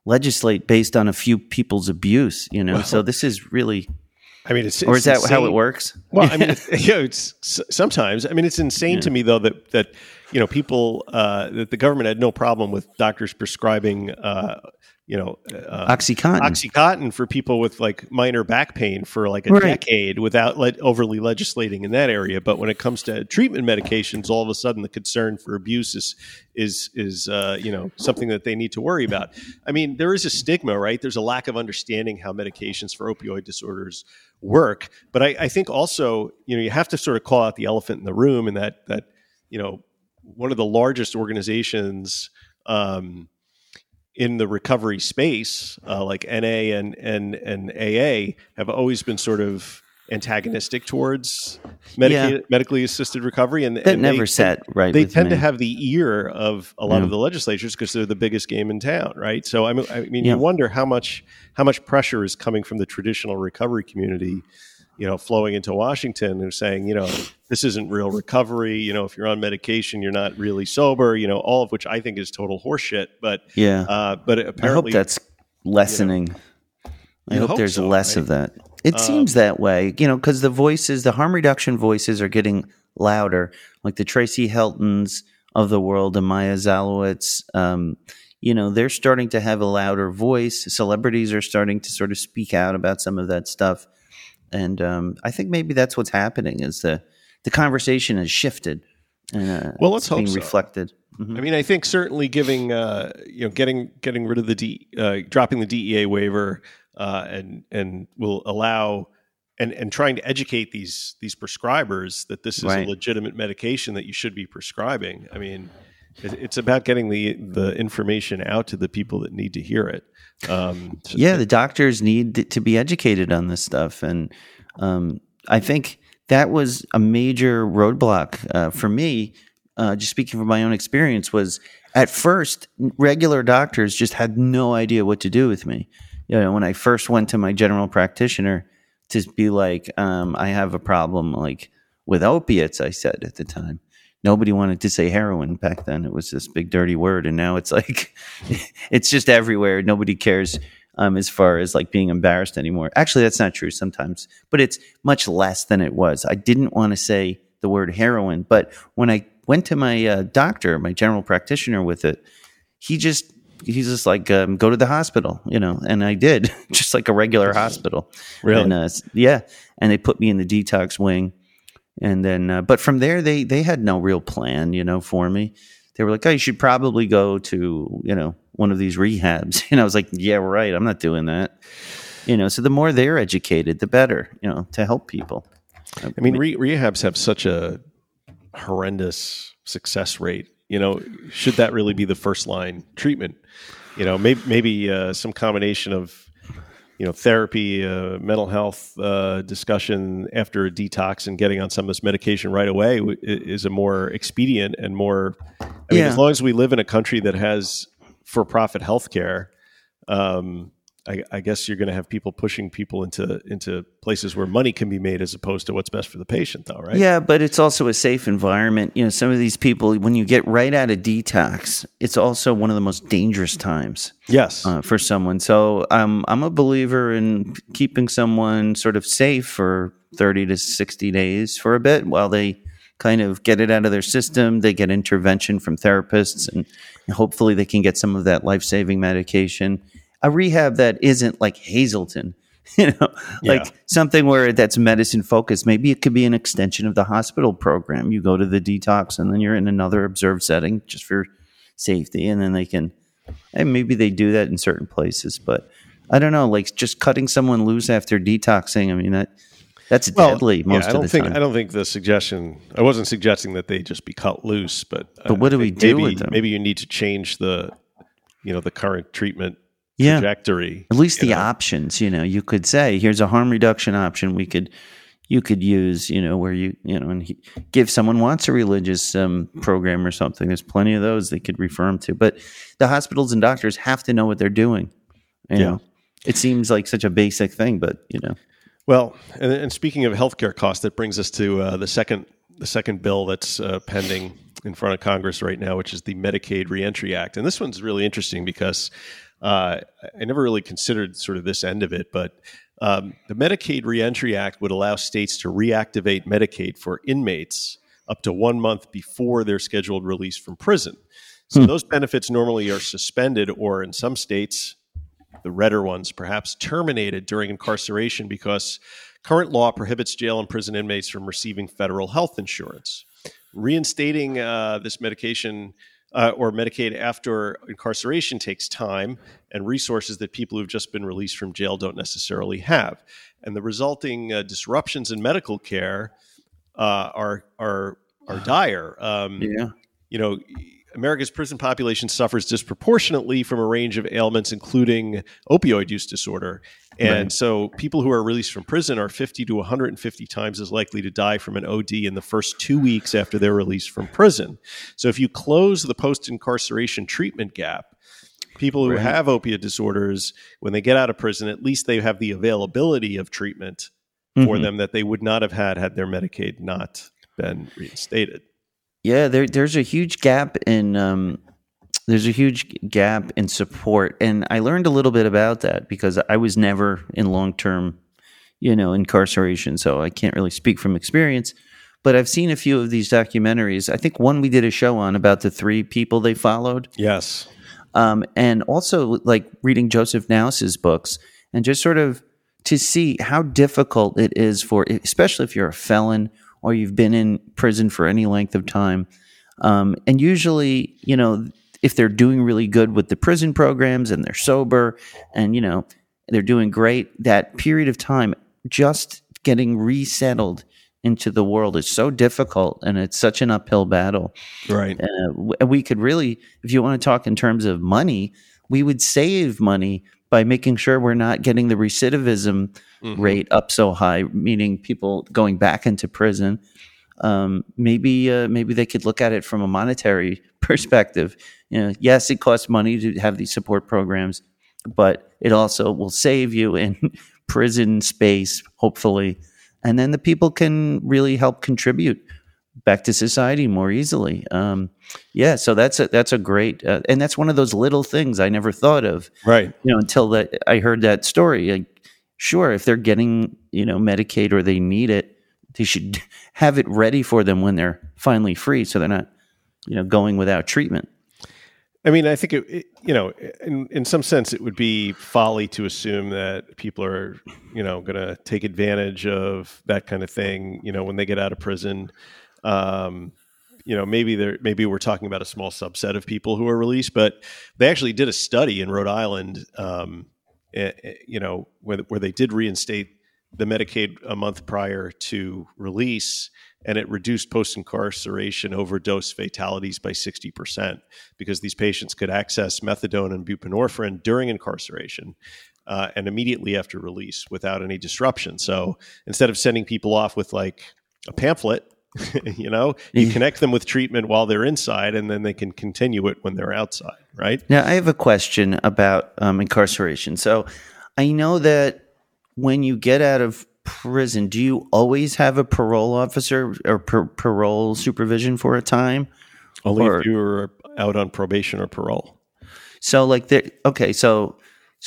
legislate based on a few people's abuse, you know. Well, so this is really I mean, it's, or it's is that how it works? Well, I mean, it's, you know, it's sometimes. I mean, it's insane to me though that that you know people uh, that the government had no problem with doctors prescribing, uh, you know, uh, Oxycontin. OxyContin for people with like minor back pain for like a Right. decade without le- overly legislating in that area. But when it comes to treatment medications, all of a sudden the concern for abuse is is is uh, you know something that they need to worry about. I mean, there is a stigma, right? There's a lack of understanding how medications for opioid disorders work. But I, I think also you know you have to sort of call out the elephant in the room, and that that you know one of the largest organizations. Um, in the recovery space, uh, like NA and, and and AA, have always been sort of antagonistic towards medica- Yeah. medically assisted recovery, and that and never they, sat right. They tend me. to have the ear of a lot Yeah. of the legislatures because they're the biggest game in town, right? So I mean, I mean, Yeah. you wonder how much how much pressure is coming from the traditional recovery community, you know, flowing into Washington and saying, you know, this isn't real recovery. You know, if you're on medication, you're not really sober. You know, all of which I think is total horseshit. But yeah. uh, but I hope that's lessening. I You'd hope, hope there's so, less right? of that. It Um, seems that way, you know, because the voices, the harm reduction voices, are getting louder. Like the Tracey Heltons of the world, and Maia Szalavitz. Um, you know, they're starting to have a louder voice. Celebrities are starting to sort of speak out about some of that stuff, and um, I think maybe that's what's happening. Is the the conversation has shifted, and uh, Well, let's it's hope being so. reflected. Mhm. I mean, I think certainly giving uh, you know getting getting rid of the D, uh, dropping the DEA waiver uh, and and will allow and and trying to educate these these prescribers that this is Right. a legitimate medication that you should be prescribing. I mean, it, it's about getting the the information out to the people that need to hear it. Um, so- yeah, the doctors need to be educated on this stuff, and um, I think that was a major roadblock uh, for me. Uh, just speaking from my own experience, was at first regular doctors just had no idea what to do with me. You know, when I first went to my general practitioner to be like, um, I have a problem like with opiates. I said at the time. Nobody wanted to say heroin back then. It was this big dirty word, and now it's like it's just everywhere. Nobody cares um, as far as like being embarrassed anymore. Actually, that's not true sometimes, but it's much less than it was. I didn't want to say the word heroin, but when I went to my uh, doctor, my general practitioner with it, he just he's just like um, go to the hospital, you know, and I did just like a regular hospital. Really? And, uh, yeah, and they put me in the detox wing, and then uh, but from there they they had no real plan, you know, for me. They were like, "Oh, you should probably go to you know one of these rehabs." And I was like, "Yeah, right. I'm not doing that." You know, so the more they're educated, the better. You know, to help people. I mean, re- rehabs have such a horrendous success rate. You know, should that really be the first line treatment? You know, maybe maybe uh, some combination of you know therapy, uh, mental health uh, discussion after a detox, and getting on some of this medication right away w- is a more expedient and more. I mean, Yeah. as long as we live in a country that has for-profit healthcare, um, I, I guess you're going to have people pushing people into into places where money can be made as opposed to what's best for the patient, though, right? Yeah, but it's also a safe environment. You know, some of these people, when you get right out of detox, it's also one of the most dangerous times Yes. uh, for someone. So um, I'm a believer in keeping someone sort of safe for 30 to 60 days for a bit while they kind of get it out of their system. They get intervention from therapists, and hopefully they can get some of that life saving medication. A rehab that isn't like Hazelden. You know, like Yeah. something where that's medicine focused. Maybe it could be an extension of the hospital program. You go to the detox and then you're in another observed setting just for safety. And then they can, and maybe they do that in certain places, but I don't know, like just cutting someone loose after detoxing. I mean, that that's deadly most yeah, I don't the think time. I don't think the suggestion. I wasn't suggesting that they just be cut loose, but But what uh, do we do maybe, with them? Maybe you need to change the, you know, the current treatment Yeah. trajectory. At least the know? options, you know, you could say, here's a harm reduction option we could you could use, you know, where you, you know, and he, give someone wants a religious um, program or something. There's plenty of those they could refer them to. But the hospitals and doctors have to know what they're doing. You Yeah. know, it seems like such a basic thing, but you know, Well, and, and speaking of healthcare costs, that brings us to uh, the second the second bill that's uh, pending in front of Congress right now, which is the Medicaid Reentry Act. And this one's really interesting because uh, I never really considered sort of this end of it, but um, the Medicaid Reentry Act would allow states to reactivate Medicaid for inmates up to one month before their scheduled release from prison. So hmm. those benefits normally are suspended, or in some states, the redder ones perhaps terminated during incarceration because current law prohibits jail and prison inmates from receiving federal health insurance. Reinstating uh, this medication uh, or Medicaid after incarceration takes time and resources that people who've just been released from jail don't necessarily have. And the resulting uh, disruptions in medical care uh, are are are dire. Um, yeah, you know. America's prison population suffers disproportionately from a range of ailments, including opioid use disorder. And right. so, people who are released from prison are 50 to 150 times as likely to die from an OD in the first two weeks after they're released from prison. So, if you close the post incarceration treatment gap, people who right. have opiate disorders, when they get out of prison, at least they have the availability of treatment for mm-hmm. them that they would not have had had their Medicaid not been reinstated. Yeah, there, there's a huge gap in um, there's a huge gap in support. And i learned a little bit about that because i was never in long-term you know incarceration so i can't really speak from experience. But i've seen a few of these documentaries. I think one we did a show on about the three people they followed. Yes. Um, and also like reading joseph naus's books and just sort of to see how difficult it is for especially if you're a felon or you've been in prison for any length of time. Um, and usually you know if they're doing really good with the prison programs and they're sober and you know they're doing great that period of time just getting resettled into the world is so difficult and it's such an uphill battle. Right. Uh, we could really if you want to talk in terms of money we would save money by making sure we're not getting the recidivism mm-hmm. rate up so high meaning people going back into prison um, maybe uh, maybe they could look at it from a monetary perspective you know, yes, it costs money to have these support programs, but it also will save you in prison space, hopefully. And then the people can really help contribute back to society more easily. Um, yeah, so that's a, that's a great, uh, and that's one of those little things I never thought of. Right. You know, until that I heard that story. Like, sure, if they're getting you know Medicaid or they need it, they should have it ready for them when they're finally free, so they're not you know going without treatment. I mean, I think it, it, you know, in in some sense, it would be folly to assume that people are, you know, going to take advantage of that kind of thing. You know, when they get out of prison, um, you know, maybe they're maybe we're talking about a small subset of people who are released, but they actually did a study in Rhode Island, um, you know, where where they did reinstate the Medicaid a month prior to release and it reduced post incarceration overdose fatalities by 60% because these patients could access methadone and buprenorphine during incarceration uh, and immediately after release without any disruption. So instead of sending people off with like a pamphlet, you know, you connect them with treatment while they're inside and then they can continue it when they're outside, right? Now, I have a question about um, incarceration. So I know that when you get out of prison, do you always have a parole officer or per- parole supervision for a time? Only or, if you're out on probation or parole. So, like, there, okay, so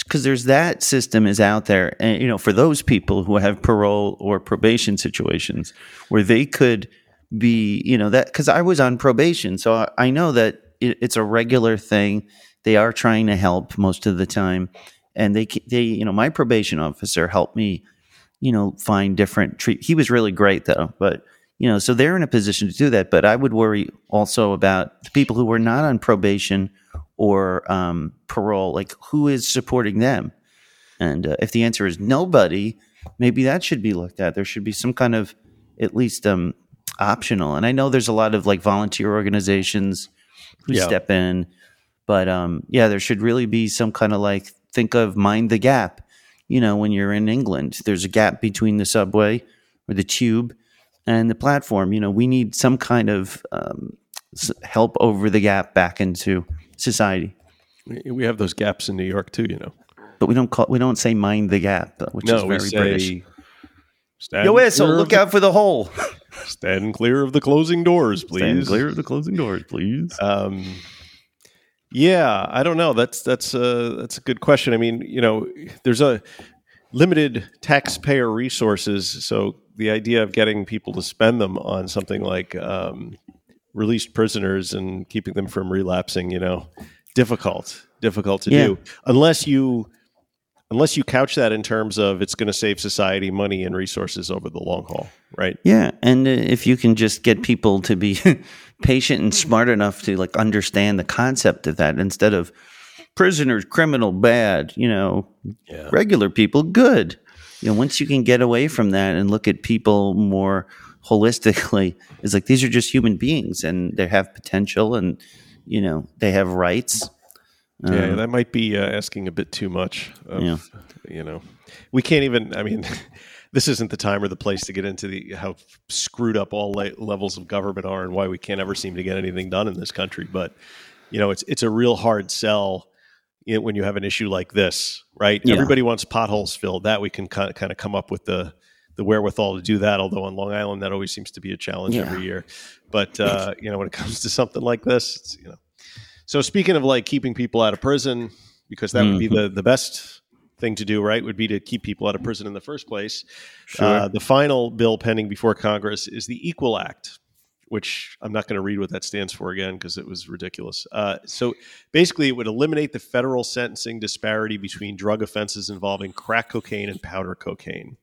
because there's that system is out there, and you know, for those people who have parole or probation situations where they could be, you know, that because I was on probation, so I, I know that it, it's a regular thing. They are trying to help most of the time, and they, they, you know, my probation officer helped me you know, find different treat. He was really great though, but you know, so they're in a position to do that. But I would worry also about the people who were not on probation or um, parole. Like, who is supporting them? And uh, if the answer is nobody, maybe that should be looked at. There should be some kind of at least um, optional. And I know there's a lot of like volunteer organizations who yeah. step in, but um, yeah, there should really be some kind of like think of mind the gap you know, when you're in England, there's a gap between the subway or the tube and the platform. You know, we need some kind of um, help over the gap back into society. We have those gaps in New York too, you know. But we don't call we don't say mind the gap, which no, is very say, British. Stand Yo, asshole, look the- out for the hole. Stand clear of the closing doors, please. Stand clear of the closing doors, please. Um, yeah, I don't know. That's that's a that's a good question. I mean, you know, there's a limited taxpayer resources, so the idea of getting people to spend them on something like um, released prisoners and keeping them from relapsing, you know, difficult, difficult to Yeah. do unless you unless you couch that in terms of it's going to save society money and resources over the long haul, right? Yeah, and uh, if you can just get people to be patient and smart enough to like understand the concept of that instead of prisoners criminal bad, you know, Yeah. regular people good. You know, once you can get away from that and look at people more holistically, it's like these are just human beings and they have potential and you know, they have rights. Yeah, Um, that might be uh, asking a bit too much. Of, Yeah. You know, we can't even. I mean, this isn't the time or the place to get into the how screwed up all le- levels of government are and why we can't ever seem to get anything done in this country. But you know, it's it's a real hard sell you know, when you have an issue like this, right? Yeah. Everybody wants potholes filled. That we can kind of, kind of come up with the the wherewithal to do that. Although on Long Island, that always seems to be a challenge Yeah. every year. But uh, you know, when it comes to something like this, it's, you know. So speaking of like keeping people out of prison, because that would be the the best thing to do, right? Would be to keep people out of prison in the first place. Sure. Uh, the final bill pending before Congress is the Equal Act, which I'm not going to read what that stands for again because it was ridiculous. Uh, so basically, it would eliminate the federal sentencing disparity between drug offenses involving crack cocaine and powder cocaine.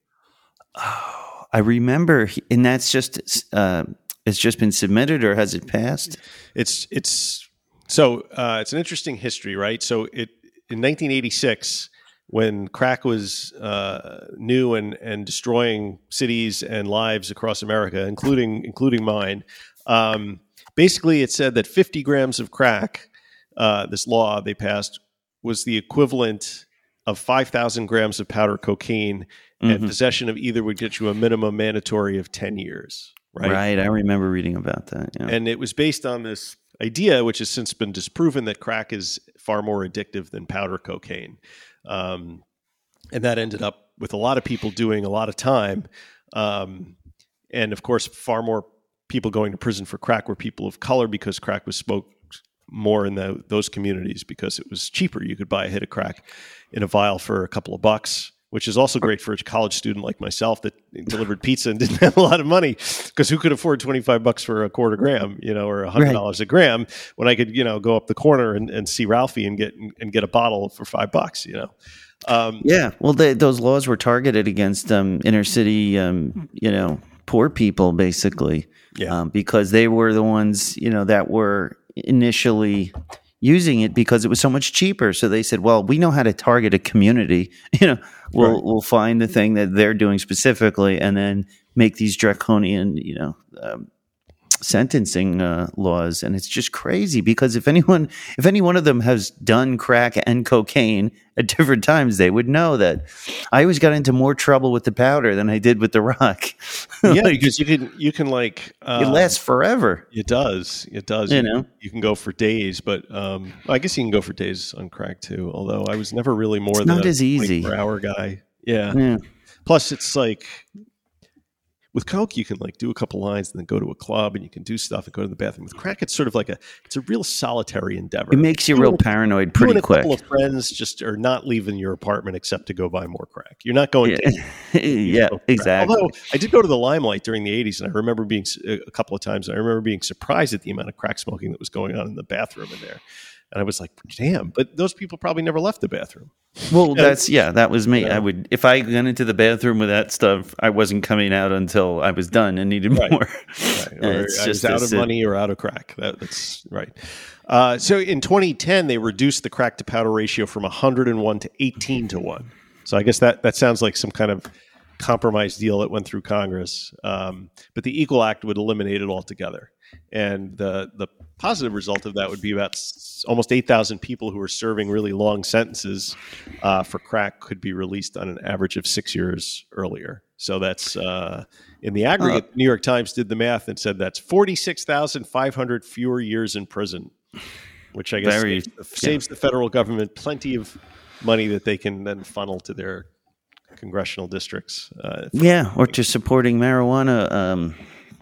Oh, I remember, and that's just uh, it's just been submitted, or has it passed? It's it's so uh, it's an interesting history, right? So it in 1986 when crack was uh, new and and destroying cities and lives across America, including including mine. Um, basically, it said that 50 grams of crack, uh, this law they passed, was the equivalent of 5,000 grams of powder cocaine, and Mhm. possession of either would get you a minimum mandatory of 10 years. Right. Right. I remember reading about that. Yeah. And it was based on this idea, which has since been disproven, that crack is far more addictive than powder cocaine. Um, and that ended up with a lot of people doing a lot of time. Um, and of course, far more people going to prison for crack were people of color because crack was smoked more in the, those communities because it was cheaper. You could buy a hit of crack in a vial for a couple of bucks, which is also great for a college student like myself that delivered pizza and didn't have a lot of money because who could afford 25 bucks for a quarter gram, you know, or a hundred dollars a gram when I could, you know, go up the corner and, and see Ralphie and get, and get a bottle for five bucks, you know? Um, Yeah, well, they, those laws were targeted against um, inner city, um, you know, poor people, basically, Yeah. um, because they were the ones, you know, that were initially using it because it was so much cheaper. So they said, "Well, we know how to target a community. You know, we'll Right. we'll find the thing that they're doing specifically, and then make these draconian, you know." Um, sentencing uh, laws and it's just crazy because if anyone if any one of them has done crack and cocaine at different times they would know that i always got into more trouble with the powder than i did with the rock yeah, because you can, you can like, uh, it lasts forever It does. It does. You know? you can go for days, but um, I guess you can go for days on crack too. Although I was never really more It's than not a as easy. hour guy. Yeah. yeah Plus, it's like with coke, you can like do a couple lines and then go to a club and you can do stuff and go to the bathroom. With crack, it's sort of like a it's a real solitary endeavor. it makes you real paranoid pretty a couple of friends just are not leaving your apartment except to go buy more crack. You're not going to yeah, yeah exactly Although I did go to the Limelight during the 80s, and I remember being a couple of times, I remember being surprised at the amount of crack smoking that was going on in the bathroom in there. And I was like, damn, but those people probably never left the bathroom. well that's yeah that was me Yeah. i would if i went into the bathroom with that stuff i wasn't coming out until i was done and needed Right. more Right. It's I just out of money or out of crack. That, that's right. Uh, so in 2010, they reduced the crack to powder ratio from 101 to 18 to 1. So I guess that, that sounds like some kind of compromise deal that went through Congress. Um, but the Equal Act would eliminate it altogether. And the, the positive result of that would be about s- almost 8,000 people who are serving really long sentences uh, for crack could be released on an average of six years earlier. So that's uh, in the aggregate. The New York Times did the math and said that's 46,500 fewer years in prison, which I guess Very- saves, saves the federal government plenty of money that they can then funnel to their congressional districts. Uh, Yeah, or to supporting marijuana, um,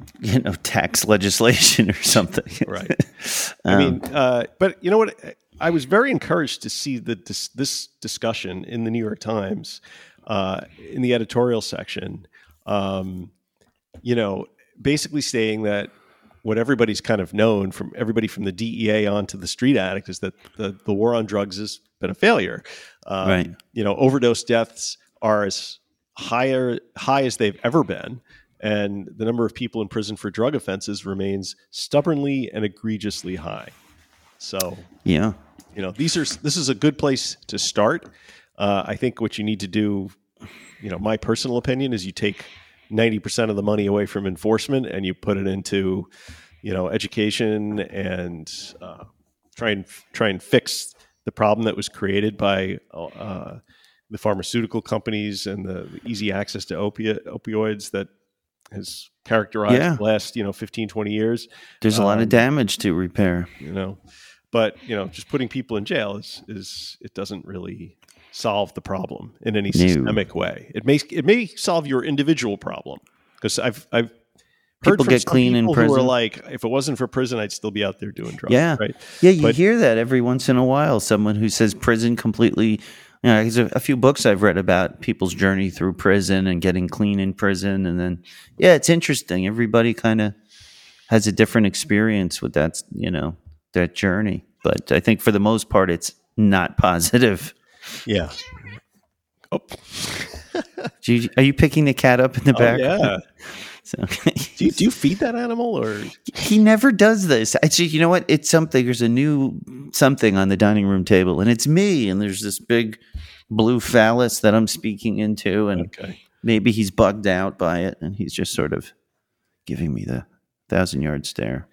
you know, tax legislation or something. Right. I mean, uh, but you know what? I was very encouraged to see the, this, this discussion in the New York Times uh, in the editorial section. Um, you know, basically saying that what everybody's kind of known from everybody from the DEA on to the street addict is that the, the war on drugs has been a failure. Um, Right. You know, overdose deaths are as higher high as they've ever been, and the number of people in prison for drug offenses remains stubbornly and egregiously high. So, yeah, you know, these are this is a good place to start. Uh, I think what you need to do, you know, my personal opinion is you take ninety percent of the money away from enforcement and you put it into, you know, education and uh, try and try and fix the problem that was created by uh, the pharmaceutical companies and the, the easy access to opi- opioids that has characterized Yeah. the last you know 15 20 years there's a lot Um, of damage to repair. you know but you know just putting people in jail is is it doesn't really solve the problem in any No. systemic way it may it may solve your individual problem because i've i've heard People get clean in people who are like if it wasn't for prison i'd still be out there doing drugs Yeah. right Yeah, you But- hear that every once in a while. Someone who says prison completely. You know, there's a, a few books I've read about people's journey through prison and getting clean in prison, and then yeah, it's interesting. Everybody kind of has a different experience with that. You know, that journey. But I think for the most part, it's not positive. yeah oh, you, are you picking the cat up in the oh, back? yeah Do you, do you feed that animal or he never does this. It's you know what? It's something. There's a new something on the dining room table, and it's me. And there's this big blue phallus that I'm speaking into, and okay maybe he's bugged out by it, and he's just sort of giving me the thousand yard stare.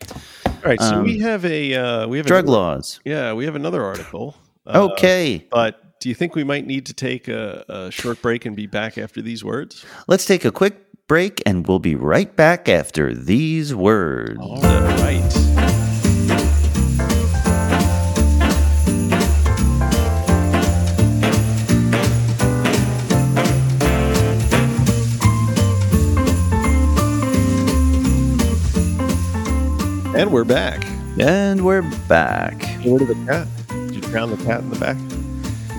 all right so Um, we have a uh we have Drug another, laws. yeah we have another article Uh, Okay, but do you think we might need to take a, a short break and be back after these words let's take a quick break, and we'll be right back after these words. All right. And we're back. And we're back. Where did the cat? Did you drown the cat in the back?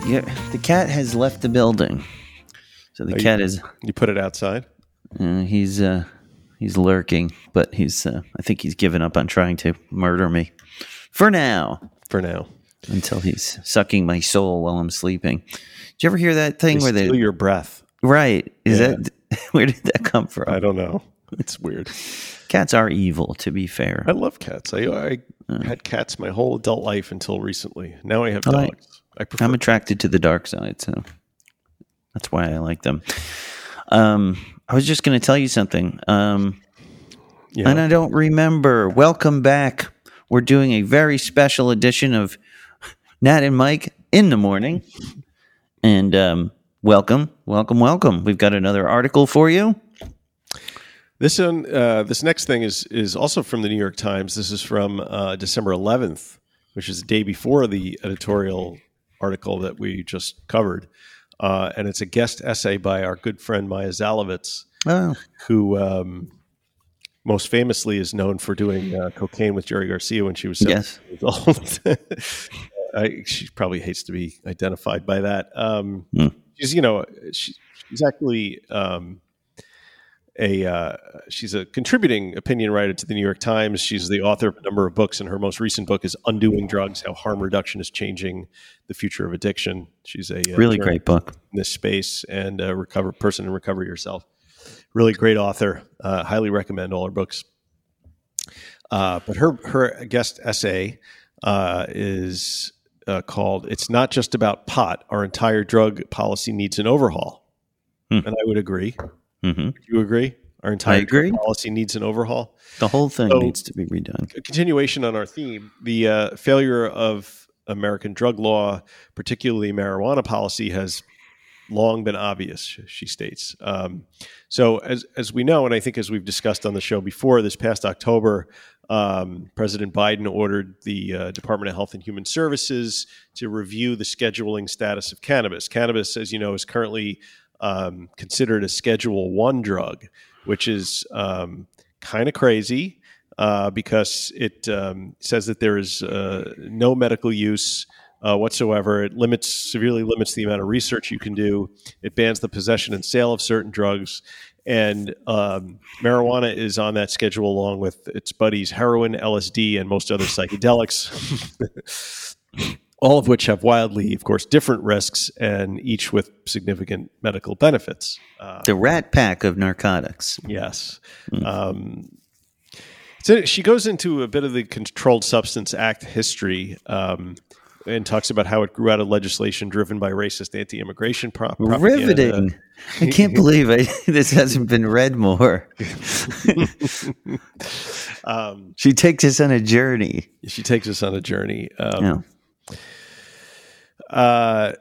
Yeah, the cat has left the building, so the Are you- cat is You put it outside? Uh, he's uh, he's lurking, but he's uh, I think he's given up on trying to murder me for now For now. until he's sucking my soul while I'm sleeping. Did you ever hear that thing They where they steal your breath. right? Is Yeah. that where did that come from? I don't know. It's weird. Cats are evil, to be fair. I love cats. I, I had cats my whole adult life until recently. Now I have I- dogs. I prefer I'm attracted to the dark side, so that's why I like them. Um, I was just going to tell you something. Um, yeah. And I don't remember. Welcome back. We're doing a very special edition of Nat and Mike in the morning. And um, welcome, welcome, welcome. We've got another article for you. This one, uh, this next thing is is also from the New York Times. This is from uh, December 11th, which is the day before the editorial article that we just covered, uh, and it's a guest essay by our good friend Maia Szalavitz, Oh, who um, most famously is known for doing uh, cocaine with Jerry Garcia when she was seven yes. years old. I, she probably hates to be identified by that. Um, Hmm. She's, you know, she, she's actually um, a uh, she's a contributing opinion writer to the New York Times. She's the author of a number of books, and her most recent book is "Undoing Drugs: How Harm Reduction is Changing the Future of Addiction." She's a uh, Really great book. in this space and a recover person in recovery yourself. Really great author. Uh, highly recommend all her books. Uh, but her her guest essay uh, is uh, called "It's Not Just About Pot. Our entire drug policy needs an overhaul," Hmm. and I would agree. Hmm Do you agree? Our entire agree. policy needs an overhaul. The whole thing So- needs to be redone. A continuation on our theme, the uh, failure of American drug law, particularly marijuana policy, has long been obvious. She states. Um, so, as as we know, and I think as we've discussed on the show before, this past October, um, President Biden ordered the uh, Department of Health and Human Services to review the scheduling status of cannabis. Cannabis, as you know, is currently um, considered a Schedule One drug, which is um, kind of crazy uh, because it um, says that there is uh, no medical use. Uh, whatsoever. It limits severely limits the amount of research you can do. It bans the possession and sale of certain drugs, and um, marijuana is on that schedule along with its buddies heroin, LSD, and most other psychedelics. All of which have wildly, of course, different risks and each with significant medical benefits. Uh, The rat pack of narcotics. Yes. Um, so she goes into a bit of the Controlled Substance Act history um, and talks about how it grew out of legislation driven by racist anti-immigration pro- propaganda. Riveting. I can't believe I, this hasn't been read more. Um, She takes us on a journey. she takes us on a journey. Um, Yeah. Uh,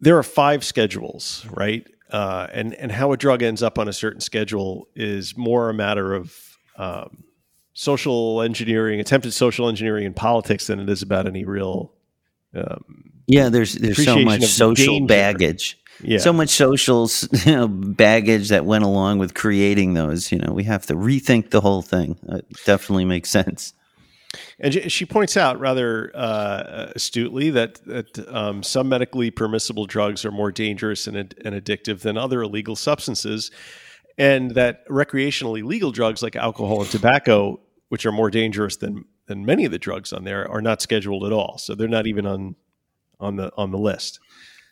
there are five schedules, right? Uh, and and how a drug ends up on a certain schedule is more a matter of um, social engineering, attempted social engineering and politics than it is about any real. Um, Yeah, there's there's so much social danger. baggage. yeah, So much social you know, baggage that went along with creating those. You know, we have to rethink the whole thing. It definitely makes sense. And she, points out rather uh, astutely that that um, some medically permissible drugs are more dangerous and, and addictive than other illegal substances, and that recreationally legal drugs like alcohol and tobacco, which are more dangerous than than many of the drugs on there, are not scheduled at all. So they're not even on on the on the list.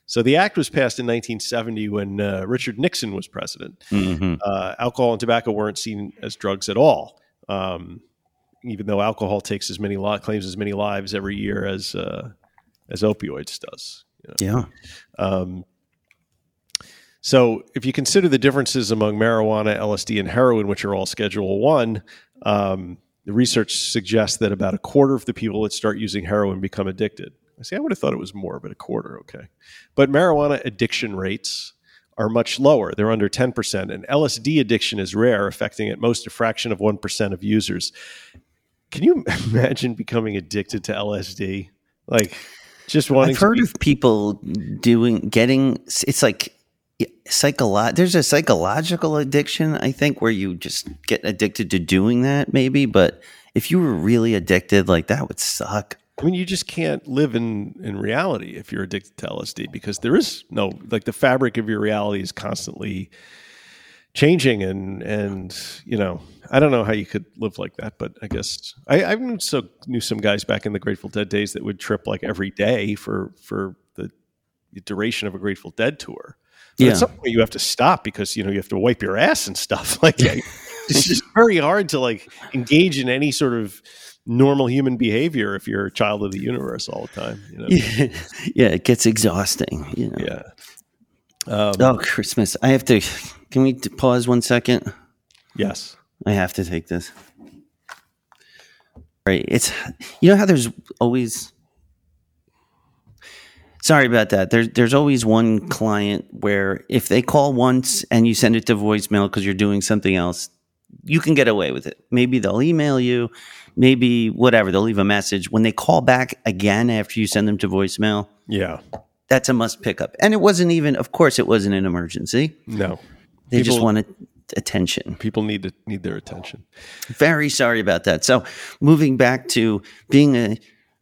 So the act was passed in 1970 when uh, Richard Nixon was president hmm uh, alcohol and tobacco weren't seen as drugs at all. Um, even though alcohol takes as many li- claims as many lives every year as uh, as opioids does. you know. Yeah. Um, so, if you consider the differences among marijuana, LSD, and heroin, which are all Schedule One, um, the research suggests that about a quarter of the people that start using heroin become addicted. I see. I would have thought it was more, but a quarter, okay. But marijuana addiction rates are much lower. They're under 10%. And LSD addiction is rare, affecting at most a fraction of 1% of users. Can you imagine becoming addicted to LSD? Like, just wanting I've heard be- of people doing getting. It's like psycholo- There's a psychological addiction, I think, where you just get addicted to doing that. Maybe, but if you were really addicted, like that would suck. I mean, you just can't live in in reality if you're addicted to LSD because there is no like the fabric of your reality is constantly changing and and you know I don't know how you could live like that, but I guess I, I knew so knew some guys back in the Grateful Dead days that would trip like every day for for the duration of a Grateful Dead tour. But Yeah. at some point you have to stop because you know you have to wipe your ass and stuff. Like it's just very hard to like engage in any sort of normal human behavior if you're a child of the universe all the time. You know? Yeah, yeah it gets exhausting. You know. Yeah. Um, Oh, Christmas! I have to. Can we t- pause one second? Yes. I have to take this. Right. It's you know how there's always Sorry about that. There's there's always one client where if they call once and you send it to voicemail because you're doing something else, you can get away with it. Maybe they'll email you, maybe whatever. They'll leave a message. When they call back again after you send them to voicemail, Yeah. that's a must pick up. And it wasn't even, of course, it wasn't an emergency. No. They just People- wanted attention. People need to need their attention. Very sorry about that. So, moving back to being a,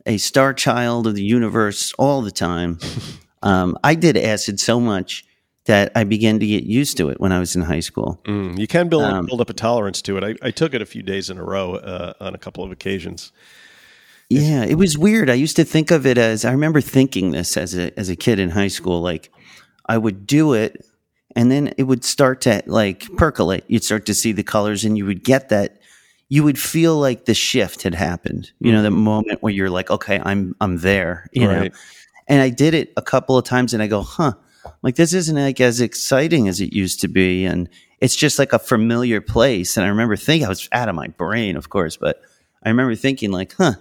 a star child of the universe all the time, um, I did acid so much that I began to get used to it when I was in high school. Mm, you can build Um, build up a tolerance to it. I, I took it a few days in a row uh, on a couple of occasions. Yeah, it was weird. I used to think of it as I remember thinking this as a as a kid in high school. Like I would do it, and then it would start to like percolate. You'd start to see the colors, and you would get that. You would feel like the shift had happened. You know, the mm-hmm. moment where you're like, okay, I'm I'm there. You know, and I did it a couple of times, and I go, huh, like this isn't like as exciting as it used to be, and it's just like a familiar place. And I remember thinking I was out of my brain, of course, but I remember thinking like, huh,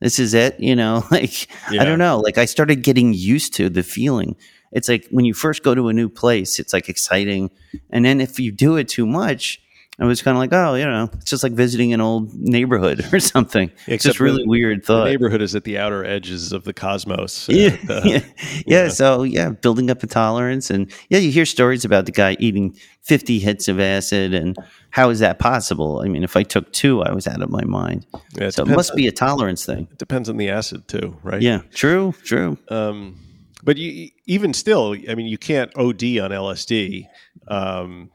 this is it. You know, like I don't know. Like I started getting used to the feeling. It's like when you first go to a new place, it's like exciting, and then if you do it too much, I was kind of like, oh, you know, it's just like visiting an old neighborhood or something. it's just really the, weird The thought. neighborhood is at the outer edges of the cosmos. yeah, and, uh, yeah, yeah. So yeah, building up a tolerance, and yeah, you hear stories about the guy eating fifty hits of acid, and how is that possible? I mean, if I took two, I was out of my mind. Yeah, it so it must on- be a tolerance thing. It depends on the acid too, right? Yeah, true, true. Um, but you, even still, I mean, you can't OD on LSD um,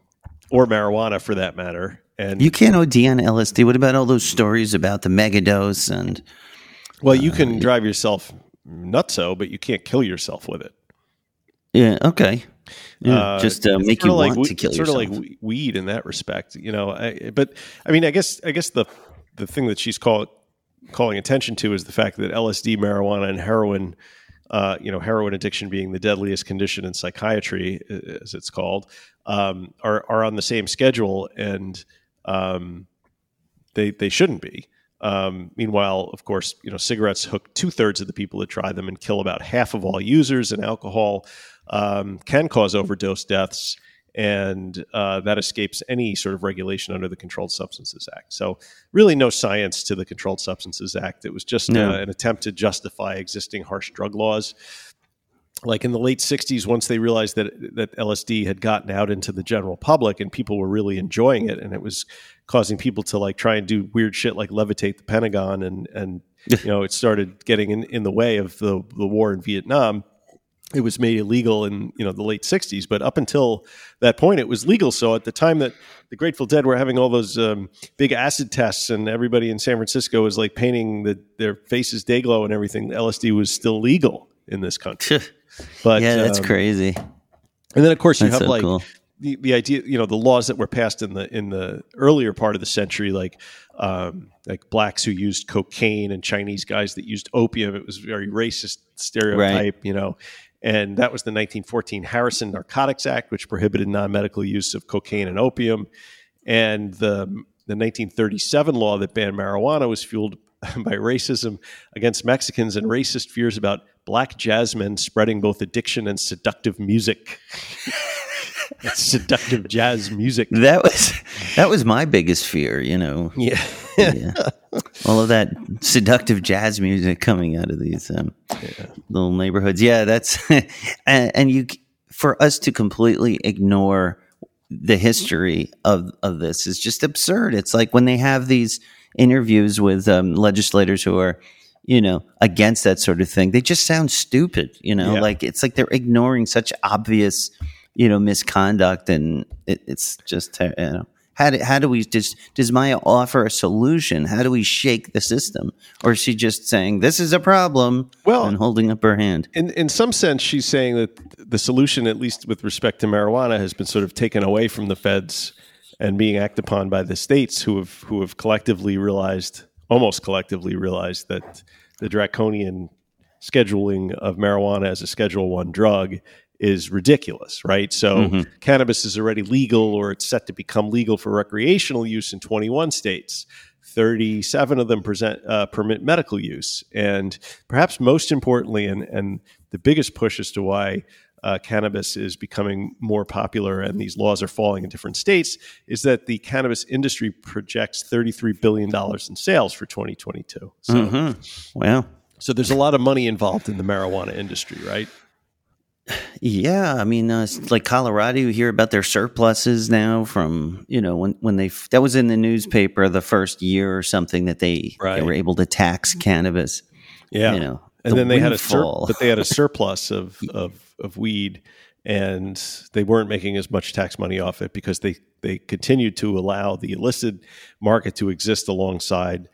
or marijuana for that matter. And You can't OD on LSD. What about all those stories about the megadose and well, you can drive yourself nutso, but you can't kill yourself with it. yeah, okay, yeah, Uh, just uh, make you like want we- to kill it's yourself. Sort of like weed in that respect, you know. I, but I mean, I guess I guess the the thing that she's call, calling attention to is the fact that LSD, marijuana, and heroin, uh, you know, heroin addiction being the deadliest condition in psychiatry, as it's called, um, are are on the same schedule, and um, they they shouldn't be. Um, meanwhile, of course, you know, cigarettes hook two thirds of the people that try them and kill about half of all users, and alcohol um, can cause overdose deaths, and uh, that escapes any sort of regulation under the Controlled Substances Act. So, really, no science to the Controlled Substances Act. It was just No. uh, an attempt to justify existing harsh drug laws. Like in the late '60s, once they realized that that LSD had gotten out into the general public and people were really enjoying it, and it was causing people to like try and do weird shit like levitate the Pentagon, and and you know it started getting in, in the way of the the war in Vietnam it was made illegal in you know the late 60s but up until that point it was legal. So at the time that the grateful dead were having all those um, big acid tests and everybody in san francisco was like painting the, their faces day glow and everything lsd was still legal in this country. But yeah, that's um, crazy. and then of course you That's have so like cool. the, the idea you know the laws that were passed in the in the earlier part of the century like um, like blacks who used cocaine and chinese guys that used opium. It was very racist stereotype you know and that was the 1914 harrison narcotics act which prohibited non-medical use of cocaine and opium and the the 1937 law that banned marijuana was fueled by racism against Mexicans and racist fears about black jazzmen spreading both addiction and seductive music. seductive jazz music. That was that was my biggest fear. You know, Yeah. yeah. all of that seductive jazz music coming out of these um, little neighborhoods. Yeah, that's and, and you for us to completely ignore the history of of this is just absurd. It's like when they have these interviews with um, legislators who are you know against that sort of thing they just sound stupid you know Yeah. like it's like they're ignoring such obvious you know misconduct and it, it's just ter- you know how do, how do we does does Maia offer a solution? How do we shake the system, or is she just saying this is a problem Well- and holding up her hand? In in some sense, she's saying that the solution, at least with respect to marijuana, has been sort of taken away from the feds and being acted upon by the states, who have who have collectively realized, almost collectively realized that the draconian scheduling of marijuana as a Schedule One drug is ridiculous, right? So cannabis is already legal, or it's set to become legal for recreational use in 21 states. 37 of them present uh, permit medical use, and perhaps most importantly, and and the biggest push as to why uh, cannabis is becoming more popular and these laws are falling in different states is that the cannabis industry projects 33 billion dollars in sales for 2022. So, Mm-hmm. Well, so there's a lot of money involved in the marijuana industry, right? Yeah, I mean, uh, like Colorado, you hear about their surpluses now from you know when when they that was in the newspaper the first year or something that they, they were able to tax cannabis. Yeah, You know, and the then they had a sur- but they had a surplus of, of of weed, and they weren't making as much tax money off it because they they continued to allow the illicit market to exist alongside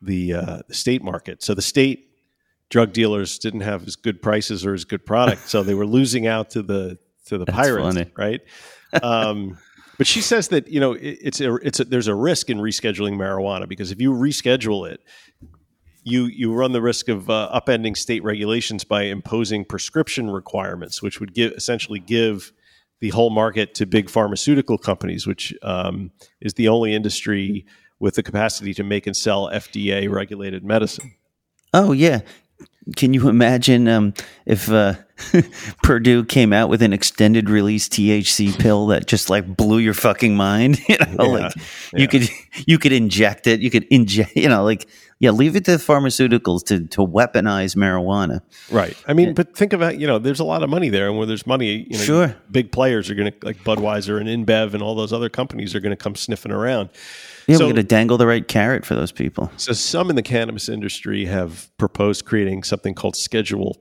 the uh, the state market. So the state drug dealers didn't have as good prices or as good product, so they were losing out to the to the pirates, funny. right? Um, but she says that you know it, it's a, it's a, there's a risk in rescheduling marijuana because if you reschedule it, you you run the risk of uh, upending state regulations by imposing prescription requirements, which would give essentially give the whole market to big pharmaceutical companies, which um, is the only industry with the capacity to make and sell FDA regulated medicine. Oh yeah, can you imagine um, if uh, Purdue came out with an extended release THC pill that just like blew your fucking mind? You know, Yeah, like yeah. you could you could inject it. You could inject. You know, like yeah, leave it to pharmaceuticals to to weaponize marijuana. Right. I mean, but think about you know, there's a lot of money there, and where there's money, you know, Sure. big players are going to like Budweiser and InBev and all those other companies are going to come sniffing around. Yeah, So- we're gonna dangle the right carrot for those people. So some in the cannabis industry have proposed creating something called Schedule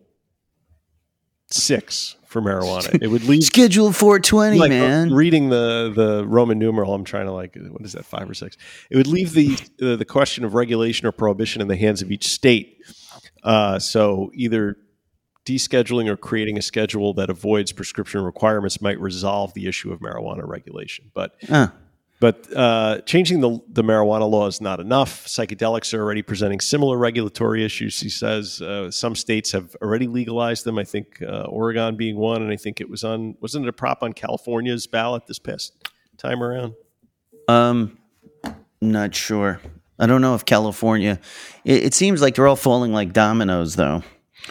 Six for marijuana. It would leave Schedule 420, like man. reading the the Roman numeral. I'm trying to like what is that five or six? It would leave the uh, the question of regulation or prohibition in the hands of each state. Uh, so either descheduling or creating a schedule that avoids prescription requirements might resolve the issue of marijuana regulation. But Uh, but uh, changing the, the marijuana law is not enough. Psychedelics are already presenting similar regulatory issues. He says uh, some states have already legalized them. I think uh, Oregon being one, and I think it was on wasn't it a prop on California's ballot this past time around? Um, not sure. I don't know if California. It, it seems like they're all falling like dominoes, though.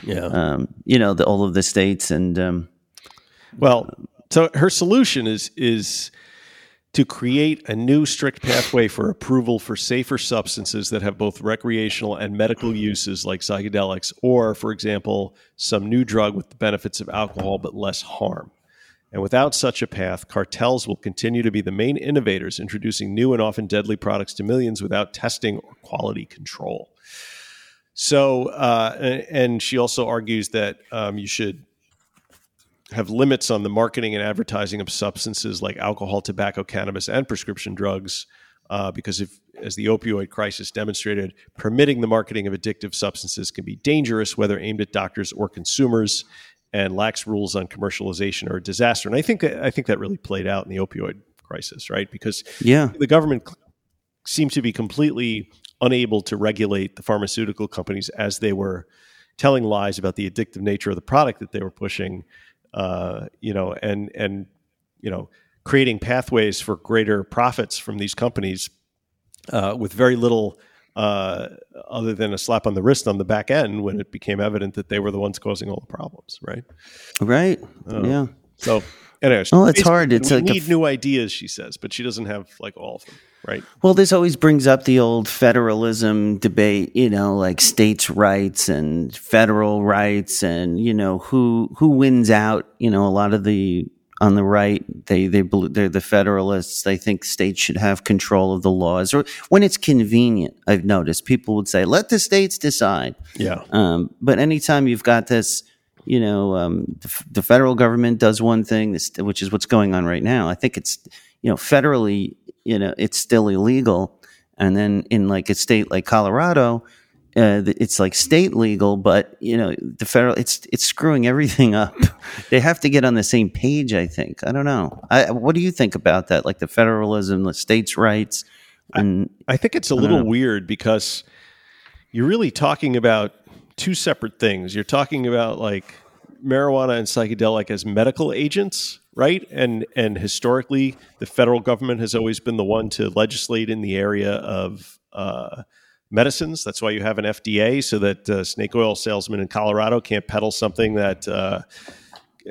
Yeah. Um, you know, the, all of the states, and um, Well, so her solution is is to create a new strict pathway for approval for safer substances that have both recreational and medical uses like psychedelics or for example some new drug with the benefits of alcohol but less harm. And without such a path, cartels will continue to be the main innovators, introducing new and often deadly products to millions without testing or quality control. So, uh, and, she also argues that um, you should have limits on the marketing and advertising of substances like alcohol, tobacco, cannabis, and prescription drugs. Uh, because if, as the opioid crisis demonstrated, permitting the marketing of addictive substances can be dangerous, whether aimed at doctors or consumers, and lax rules on commercialization are a disaster. And I think that, I think that really played out in the opioid crisis, right? Because yeah, the government seemed to be completely unable to regulate the pharmaceutical companies as they were telling lies about the addictive nature of the product that they were pushing, uh, you know, and and you know, creating pathways for greater profits from these companies uh, with very little. Uh, other than a slap on the wrist on the back end when it became evident that they were the ones causing all the problems, right? right. Oh. yeah. So, anyways, Well, it's hard. It's we like need f- new ideas, she says, but she doesn't have like all of them, right? Well, this always brings up the old federalism debate, you know, like states' rights and federal rights, and you know who who wins out. You know, a lot of the on the right, they they they're the federalists. They think states should have control of the laws, or when it's convenient. I've noticed people would say, "Let the states decide." Yeah. Um, but anytime you've got this, you know, um, the, the federal government does one thing, which is what's going on right now. I think it's, you know, federally, you know, it's still illegal. And then in like a state like Colorado, uh, it's like state legal, but you know, the federal, it's it's screwing everything up. they have to get on the same page. I think. I don't know. I, what do you think about that? Like the federalism, the states' rights, and I think it's a little weird because you're really talking about two separate things. You're talking about like marijuana and psychedelic as medical agents, right? And and historically, the federal government has always been the one to legislate in the area of uh, medicines. That's why you have an FDA, so that uh, snake oil salesman in Colorado can't peddle something that. Uh,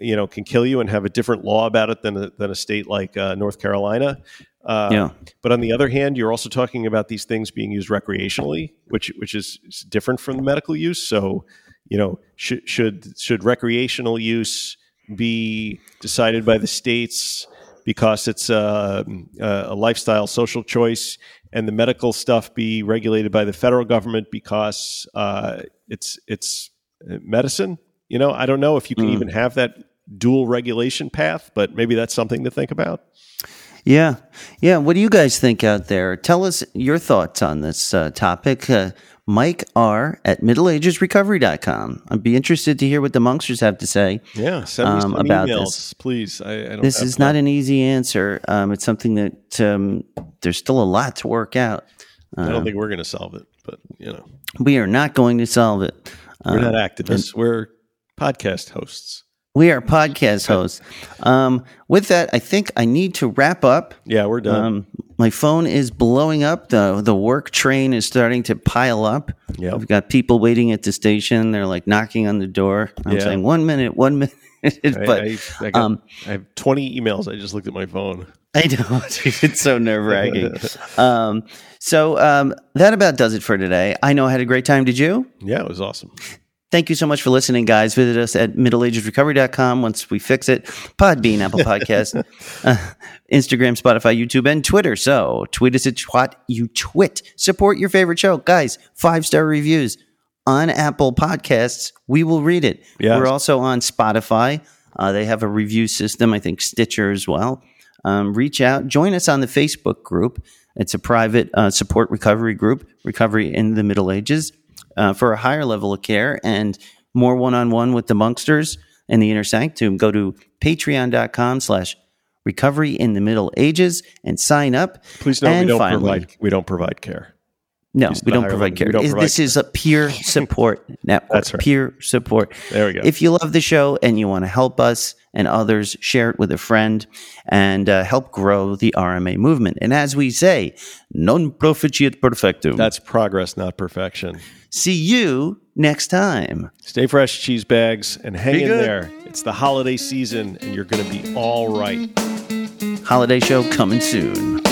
you know, can kill you and have a different law about it than a, than a state like uh, North Carolina. Uh, yeah, but on the other hand, you're also talking about these things being used recreationally, which which is is different from the medical use. So, you know, should should should recreational use be decided by the states because it's a, a lifestyle social choice, and the medical stuff be regulated by the federal government because uh, it's it's medicine? You know, I don't know if you can Mm. even have that dual regulation path, but maybe that's something to think about. Yeah. Yeah. What do you guys think out there? Tell us your thoughts on this uh, topic. Uh, Mike R at middleagesrecovery.com. I'd be interested to hear what the Monksters have to say. Yeah, send me Um, about emails, this. please. I, I don't This is not an easy answer. Um, it's something that um, there's still a lot to work out. I don't think we're going to solve it, but you know, we are not going to solve it. we're Um, not activists. we're podcast hosts. We are podcast hosts. Um, with that, I think I need to wrap up. Yeah, we're done. Um, my phone is blowing up. the The work train is starting to pile up. Yeah, we've got people waiting at the station. They're like knocking on the door. I'm Yeah. saying one minute, one minute. but I, I, I, got, um, I have 20 emails. I just looked at my phone. I know it's so nerve wracking. um, so um, that about does it for today. I know I had a great time. Did you? Yeah, it was awesome. Thank you so much for listening, guys. Visit us at middleagesrecovery.com once we fix it. Podbean, Apple Podcast, uh, Instagram, Spotify, YouTube, and Twitter. So tweet us at what you twit. Support your favorite show. Guys, five star reviews on Apple Podcasts. We will read it. Yes. We're also on Spotify. Uh, they have a review system, I think Stitcher as well. Um, reach out, join us on the Facebook group. It's a private uh, support recovery group, Recovery in the Middle Ages, uh, for a higher level of care and more one on one with the monksters and the inner sanctum. Go to patreon.com slash recovery in the Middle Ages and sign up. Please note we And don't finally- provide we don't provide care. No, we don't provide care. Don't Is- provide this is a peer support network. That's right. Peer support. There we go. If you love the show and you want to help us and others, share it with a friend and uh, help grow the RMA movement. And as we say, non proficiat perfectum. That's progress, not perfection. See you next time. Stay fresh, cheese bags, and hang Be in good. there. It's the holiday season, and you're going to be all right. Holiday show coming soon.